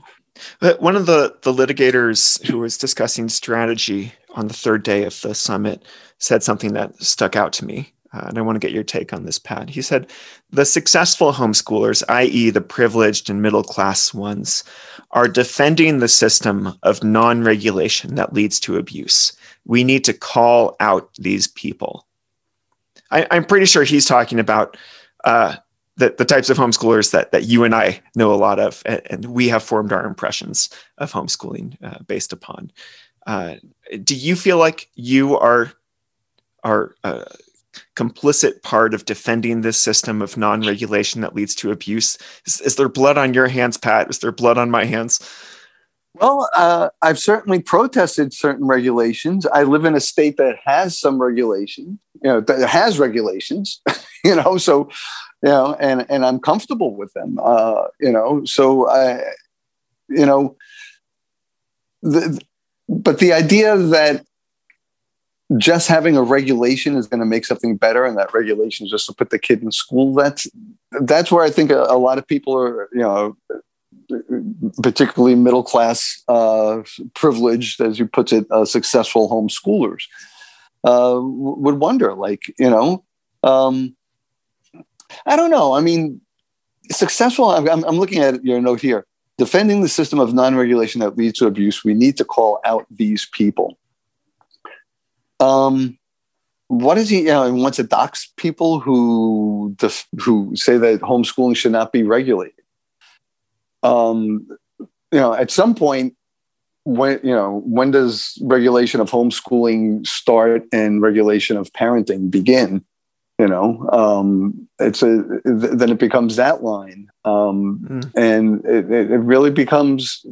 But one of the, the litigators who was discussing strategy on the third day of the summit said something that stuck out to me. Uh, and I want to get your take on this, Pat. He said, The successful homeschoolers, i.e., the privileged and middle class ones, are defending the system of non regulation that leads to abuse. We need to call out these people. I, am pretty sure he's talking about uh, the, the types of homeschoolers that, that you and I know a lot of, and, and we have formed our impressions of homeschooling uh, based upon. Uh, do you feel like you are are uh, complicit part of defending this system of non-regulation that leads to abuse? Is, is there blood on your hands, Pat? Is there blood on my hands? Well, uh, I've certainly protested certain regulations. I live in a state that has some regulation, you know, that has regulations, you know, so, you know, and, and I'm comfortable with them, uh, you know, so I, you know, the, but the idea that just having a regulation is going to make something better and that regulation is just to put the kid in school. That's that's where i think a, a lot of people are you know particularly middle class uh, privileged as you put it uh, successful homeschoolers uh, would wonder like you know um, i don't know. I mean successful I'm, I'm looking at your note here. Defending the system of non-regulation that leads to abuse we need to call out these people um, what is he? You know, he wants to dox people who def- who say that homeschooling should not be regulated. Um, you know, at some point, when you know, when does regulation of homeschooling start and regulation of parenting begin? You know, um, it's a then it becomes that line, um, mm. and it, it really becomes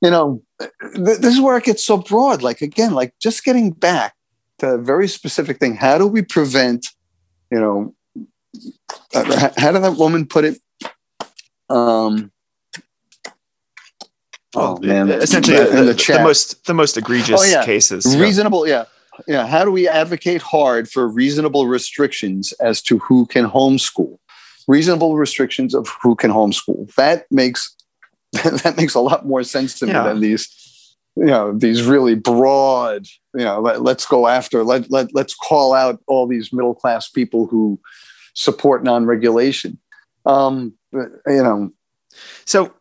you know, th- this is where it gets so broad. Like again, like just getting back to a very specific thing. How do we prevent, you know, uh, how did that woman put it? Um, oh man, essentially the, the, the, most the most egregious oh, yeah. cases. Reasonable, yeah. Yeah. How do we advocate hard for reasonable restrictions as to who can homeschool? Reasonable restrictions of who can homeschool. That makes that makes a lot more sense to me than these you know these really broad you know let, us go after let, let let's call out all these middle class people who support non-regulation. Um you know. So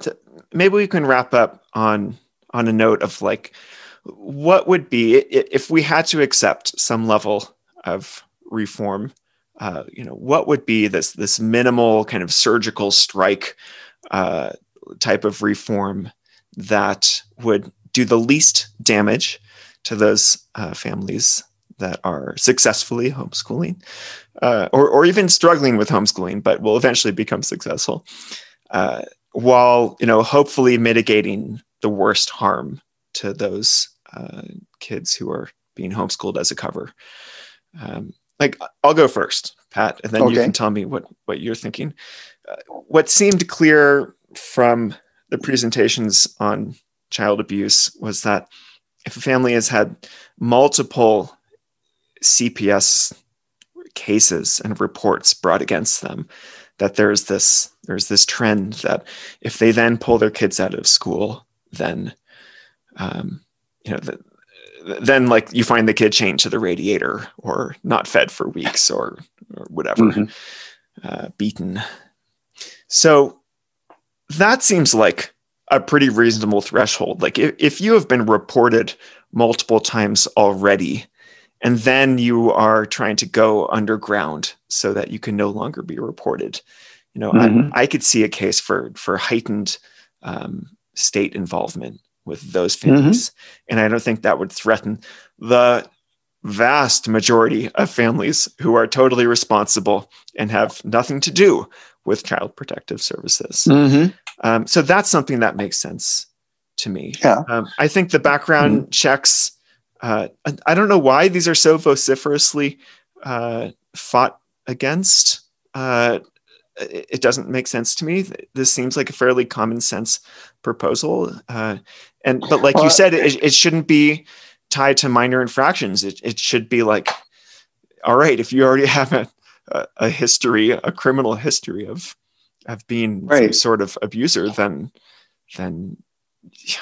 to, maybe we can wrap up on on a note of like what would be if we had to accept some level of reform uh, you know, what would be this this minimal kind of surgical strike uh, type of reform that would do the least damage to those uh, families that are successfully homeschooling uh, or, or even struggling with homeschooling, but will eventually become successful, uh, while you know hopefully mitigating the worst harm to those uh, kids who are being homeschooled as a cover. Um, like I'll go first, Pat, and then okay. you can tell me what what you're thinking. Uh, what seemed clear from the presentations on child abuse was that if a family has had multiple CPS cases and reports brought against them, that there's this there's this trend that if they then pull their kids out of school, then um, you know the, then like you find the kid chained to the radiator or not fed for weeks or, or whatever, mm-hmm. uh, beaten. So that seems like a pretty reasonable threshold. Like if, if you have been reported multiple times already, and then you are trying to go underground so that you can no longer be reported, you know, mm-hmm. I, I, could see a case for for heightened um, state involvement with those families, mm-hmm. and I don't think that would threaten the vast majority of families who are totally responsible and have nothing to do with child protective services. Mm-hmm. Um, so that's something that makes sense to me. Yeah. Um, I think the background mm-hmm. checks, uh, I, I, don't know why these are so vociferously uh, fought against. Uh, it, it, doesn't make sense to me. This seems like a fairly common sense proposal. Uh, and but like well, you said, it, it shouldn't be tied to minor infractions. It, it should be like, all right, if you already have a, a, a history, a criminal history of of being right. some sort of abuser, then then yeah,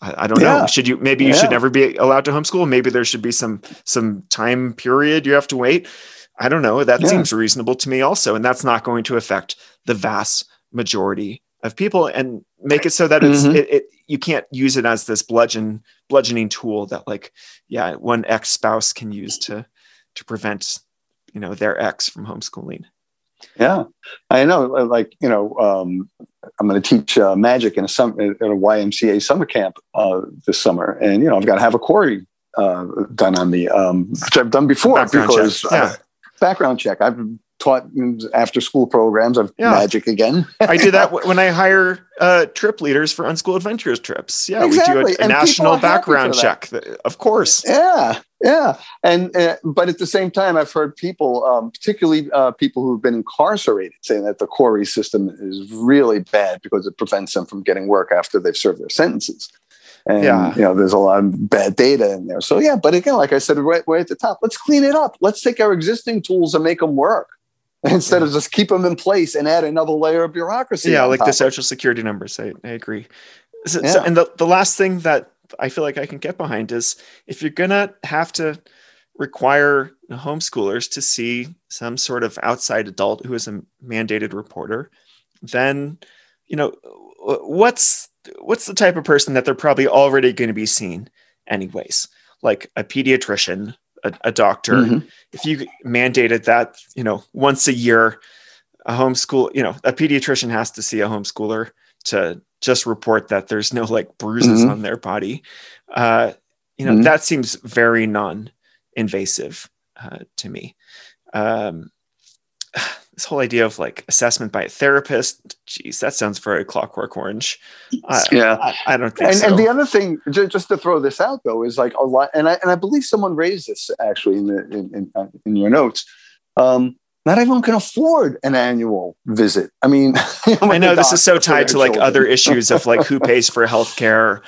I, I, don't yeah. know. Should you maybe you yeah. should never be allowed to homeschool? Maybe there should be some some time period you have to wait. I don't know. That seems reasonable to me also, and that's not going to affect the vast majority of people and make it so that it's mm-hmm. it, it, you can't use it as this bludgeon bludgeoning tool that like yeah one ex spouse can use to to prevent you know their ex from homeschooling yeah i know like you know um, i'm going to teach uh, magic in a summer at a ymca summer camp uh, this summer and you know i've got to have a CORI uh, done on me um, which i've done before background because check. Yeah. background check i've taught after school programs of yeah. magic again. I do that when I hire uh, trip leaders for unschool adventures trips. Yeah, exactly. we do a, a national background check, of course. Yeah, yeah, and uh, but at the same time, I've heard people, um, particularly uh, people who've been incarcerated, saying that the CORI system is really bad because it prevents them from getting work after they've served their sentences. And yeah. you know, there's a lot of bad data in there. So yeah, but again, like I said right, right at the top, let's clean it up. Let's take our existing tools and make them work instead yeah. of just keep them in place and add another layer of bureaucracy. Yeah, like the social security numbers. I, I agree. So, yeah. so, and the, the last thing that I feel like I can get behind is if you're gonna have to require homeschoolers to see some sort of outside adult who is a mandated reporter, then you know what's what's the type of person that they're probably already going to be seeing anyways, like a pediatrician a, a doctor, mm-hmm. if you mandated that, you know, once a year, a homeschool, you know, a pediatrician has to see a homeschooler to just report that there's no like bruises mm-hmm. on their body. Uh, you know, mm-hmm. that seems very non-invasive uh, to me. Um, this whole idea of like assessment by a therapist geez that sounds very clockwork orange I, yeah I, I, don't think and, so. and the other thing just to throw this out though is like a lot and i, and I believe someone raised this actually in the in, in, uh, in your notes um, not everyone can afford an annual visit. I mean, I know this is so tied to like other issues of like who pays for healthcare.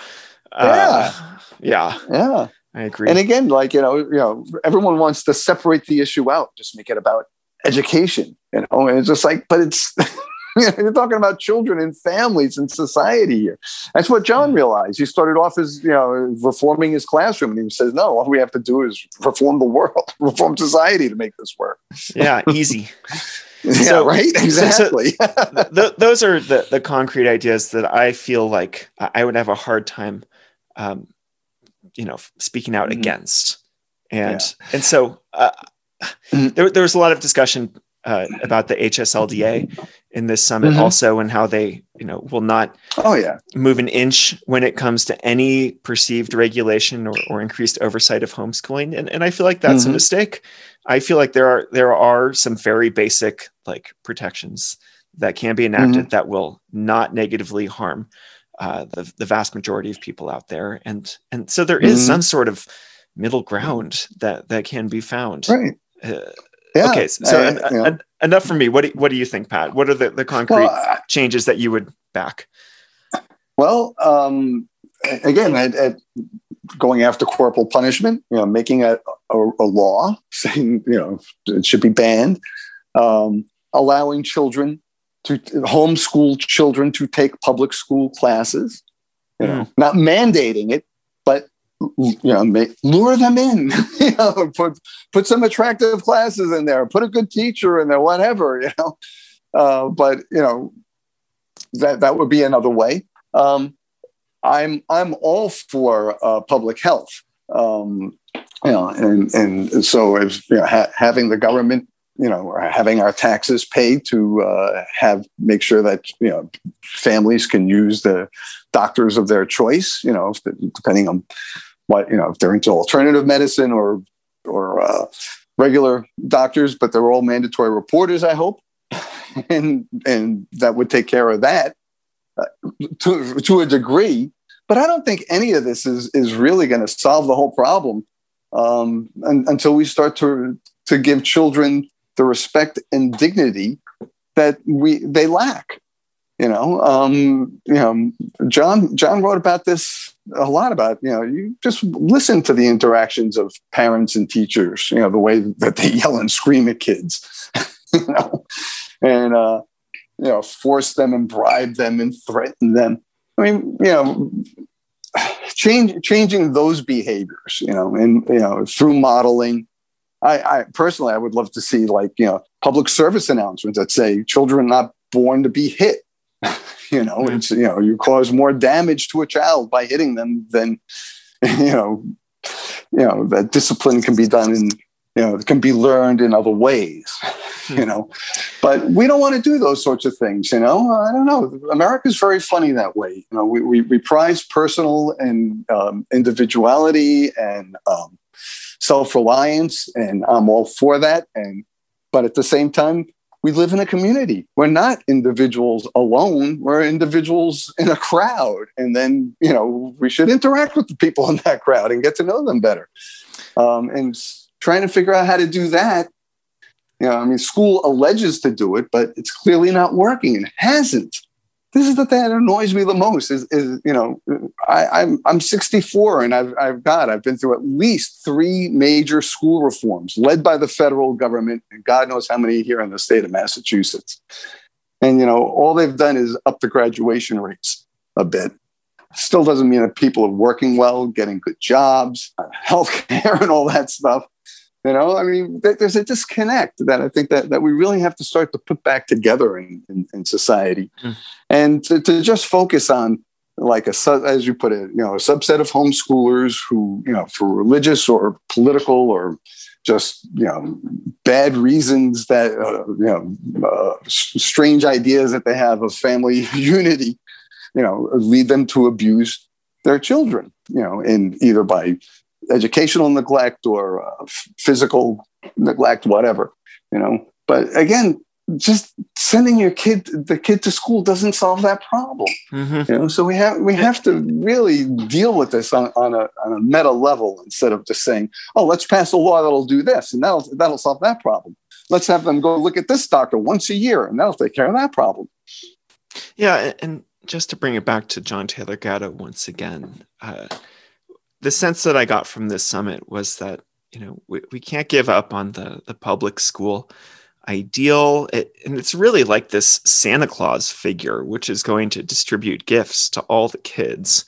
Uh, yeah, yeah, yeah. I agree. And again, like you know, you know, everyone wants to separate the issue out, just make it about education, you know, and it's just like, but it's, you're talking about children and families and society here. That's what John realized. He started off as, you know, reforming his classroom and he says, no, all we have to do is reform the world, reform society to make this work. Yeah, easy. yeah, so, right. Exactly. So, so th- those are the, the concrete ideas that I feel like I would have a hard time, um, you know, speaking out mm-hmm. against. And, yeah. and so, uh, mm-hmm. there, there was a lot of discussion uh, about the HSLDA in this summit mm-hmm. also and how they you know will not oh yeah move an inch when it comes to any perceived regulation or, or increased oversight of homeschooling and, and I feel like that's mm-hmm. a mistake I feel like there are there are some very basic like protections that can be enacted mm-hmm. that will not negatively harm uh, the, the vast majority of people out there and and so there is mm-hmm. some sort of middle ground that that can be found right uh, yeah, okay so I, an, an, enough for me what do, what do you think pat what are the, the concrete well, changes that you would back well um, again at, at going after corporal punishment you know making a, a, a law saying you know it should be banned um, allowing children to homeschool children to take public school classes. You know, mm. not mandating it, but you know, lure them in. you know, put put some attractive classes in there. Put a good teacher in there. Whatever. You know, uh, but you know, that that would be another way. Um, I'm I'm all for uh, public health. Um, you know, and and so if you know, ha- having the government you know, having our taxes paid to uh, have make sure that you know families can use the doctors of their choice. You know, depending on what you know, if they're into alternative medicine or or uh, regular doctors, but they're all mandatory reporters. I hope, and and that would take care of that uh, to to a degree. But I don't think any of this is is really going to solve the whole problem um, until we start to to give children the respect and dignity that we they lack. You know, um, you know, John John wrote about this a lot about you know you just listen to the interactions of parents and teachers. You know, the way that they yell and scream at kids. you know, and uh, you know, force them and bribe them and threaten them. I mean, you know, change changing those behaviors. You know, and you know through modeling I, I personally, I would love to see like you know public service announcements that say children not born to be hit. you know, it's you know you cause more damage to a child by hitting them than you know you know that discipline can be done in you know can be learned in other ways you hmm. know. But we don't want to do those sorts of things you know? I don't know. America's very funny that way. You know we, we, we prize personal and um, individuality and um, self-reliance and i'm all for that and but at the same time we live in a community. We're not individuals alone. We're individuals in a crowd and then you know we should interact with the people in that crowd and get to know them better. Um, and trying to figure out how to do that you know i mean school alleges to do it but it's clearly not working and hasn't this is the thing that annoys me the most is, is you know I, I'm I'm 64 and I've I've got I've been through at least three major school reforms led by the federal government and God knows how many here in the state of Massachusetts. And you know all they've done is up the graduation rates a bit. Still doesn't mean that people are working well, getting good jobs, health care, and all that stuff. You know, I mean, there's a disconnect that I think that, that we really have to start to put back together in, in, in society, mm. and to, to just focus on like a as you put it, you know, a subset of homeschoolers who, you know, for religious or political or just you know bad reasons that uh, you know uh, strange ideas that they have of family unity, you know, lead them to abuse their children, you know, in either by educational neglect or uh, physical neglect, whatever, you know. But again, just sending your kid the kid to school doesn't solve that problem mm-hmm. you know so we have we have to really deal with this on, on a on a meta level instead of just saying oh let's pass a law that'll do this and that'll that'll solve that problem let's have them go look at this doctor once a year and that'll take care of that problem yeah and just to bring it back to john taylor gatto once again uh, the sense that I got from this summit was that you know we, we can't give up on the the public school ideal it, and it's really like this Santa Claus figure which is going to distribute gifts to all the kids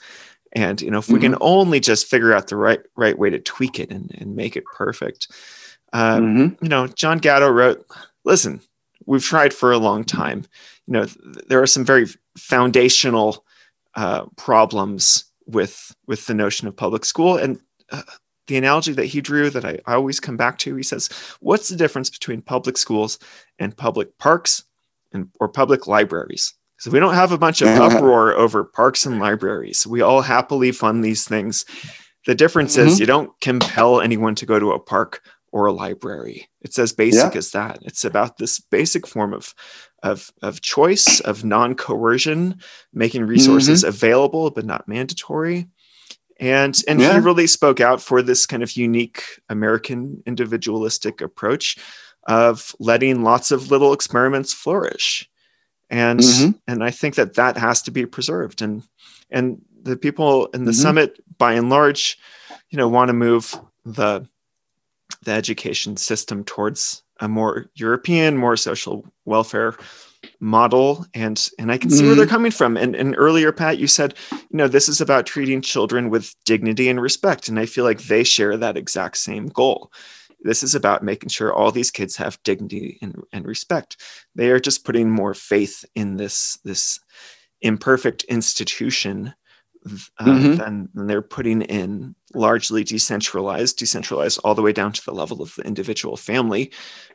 and you know if we mm-hmm. can only just figure out the right right way to tweak it and, and make it perfect um, mm-hmm. you know John Gatto wrote listen we've tried for a long time you know th- there are some very foundational uh, problems with with the notion of public school and uh, the analogy that he drew that I, I always come back to. He says, "What's the difference between public schools and public parks and or public libraries?" So we don't have a bunch of uproar over parks and libraries. We all happily fund these things. The difference mm-hmm. is you don't compel anyone to go to a park or a library. It's as basic yeah. as that. It's about this basic form of of, of choice, of non-coercion, making resources mm-hmm. available but not mandatory. And and yeah. he really spoke out for this kind of unique American individualistic approach of letting lots of little experiments flourish and mm-hmm. and I think that that has to be preserved. And and the people in the mm-hmm. summit, by and large, you know, want to move the the education system towards a more European, more social welfare model and and i can see mm-hmm. where they're mm-hmm. coming from and, and earlier pat you said you know this is about treating children with dignity and respect and i feel like they share that exact same goal this is about making sure all these kids have dignity and, and respect. They are just putting more faith in this this imperfect institution uh, mm-hmm. than, than they're putting in largely decentralized, decentralized all the way down to the level of the individual family.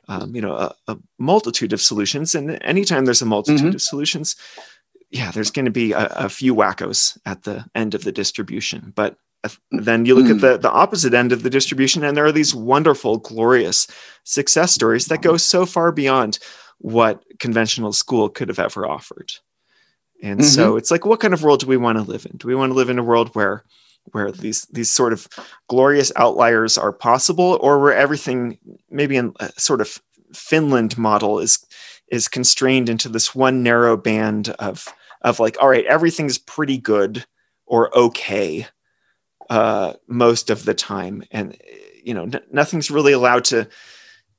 Um, you know, a, a, multitude of solutions, and anytime there's a multitude mm-hmm. of solutions, yeah, there's going to be a, a few wackos at the end of the distribution, but then you look mm. at the, the opposite end of the distribution and there are these wonderful glorious success stories that go so far beyond what conventional school could have ever offered and mm-hmm. so it's like what kind of world do we want to live in do we want to live in a world where where these these sort of glorious outliers are possible or where everything maybe in a sort of finland model is is constrained into this one narrow band of of like all right everything's pretty good or okay uh, most of the time, and you know n- nothing's really allowed to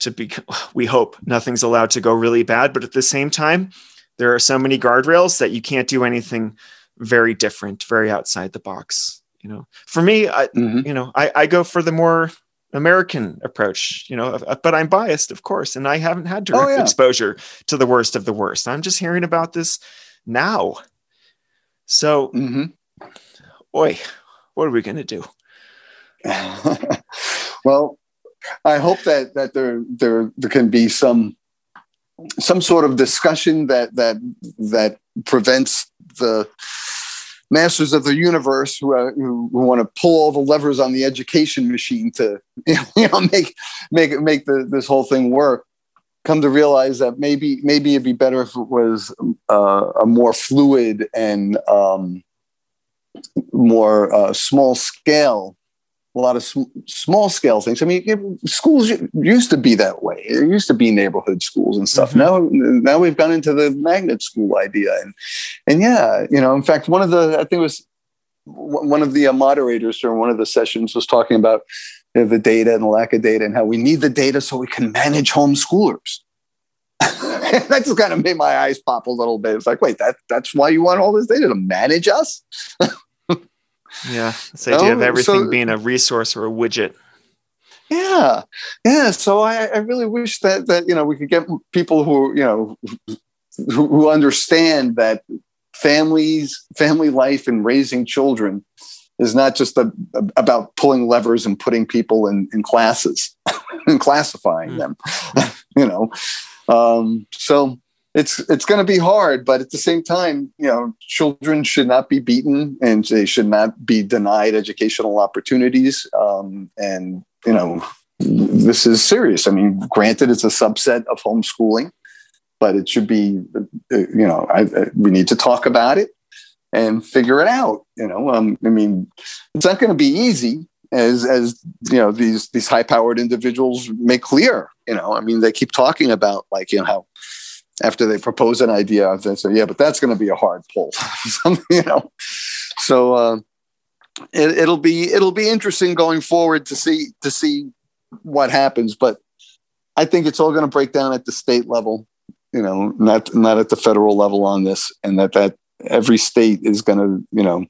to be. We hope nothing's allowed to go really bad, but at the same time, there are so many guardrails that you can't do anything very different, very outside the box. You know, for me, I, mm-hmm. you know, I, I go for the more American approach, you know, but I'm biased, of course, and I haven't had direct oh, yeah. exposure to the worst of the worst. I'm just hearing about this now. So, mm-hmm. boy, what are we going to do? well, I hope that that there there there can be some some sort of discussion that that that prevents the masters of the universe who, uh, who, who want to pull all the levers on the education machine to you know make make make the, this whole thing work. Come to realize that maybe maybe it'd be better if it was uh, a more fluid and um, more uh, small scale, a lot of sm- small scale things. I mean, schools used to be that way. It used to be neighborhood schools and stuff. Mm-hmm. Now, now we've gone into the magnet school idea, and and yeah, you know, in fact, one of the I think it was one of the uh, moderators during one of the sessions was talking about you know, the data and the lack of data and how we need the data so we can manage homeschoolers. that just kind of made my eyes pop a little bit. It's like, wait, that that's why you want all this data to manage us? yeah, this idea of everything so, being a resource or a widget. Yeah, yeah. So I, I really wish that that you know we could get people who you know who, who understand that families, family life, and raising children is not just a, a, about pulling levers and putting people in, in classes and classifying mm. them. you know, um, so it's it's going to be hard, but at the same time, you know, children should not be beaten and they should not be denied educational opportunities. Um, and you know, this is serious. I mean, granted, it's a subset of homeschooling, but it should be, uh, you know, I, I, we need to talk about it and figure it out. You know, um, I mean, it's not going to be easy, as as you know these these high powered individuals make clear. You know, I mean, they keep talking about like you know how after they propose an idea, they say, yeah, but that's going to be a hard pull, you know. So uh, it, will be it'll be interesting going forward to see to see what happens. But I think it's all going to break down at the state level, you know, not not at the federal level on this, and that that every state is going to, you know,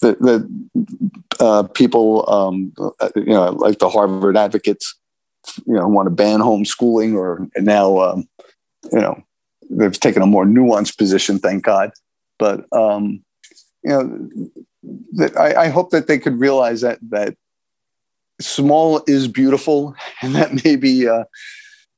the the uh, people, um, you know, like the Harvard advocates, you know, want to ban homeschooling, or now, um, you know, they've taken a more nuanced position, thank God. But um, you know, that I, I, hope that they could realize that that small is beautiful, and that maybe uh,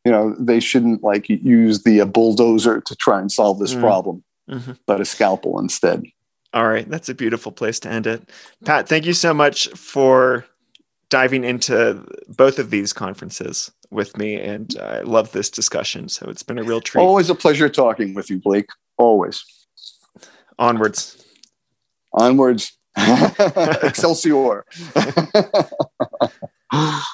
you know they shouldn't like use the uh, bulldozer to try and solve this mm. problem, mm-hmm. but a scalpel instead. All right, that's a beautiful place to end it. Pat, thank you so much for diving into both of these conferences with me, and I love this discussion. So it's been a real treat. Always a pleasure talking with you, Blake. Always. Onwards. Onwards. Excelsior.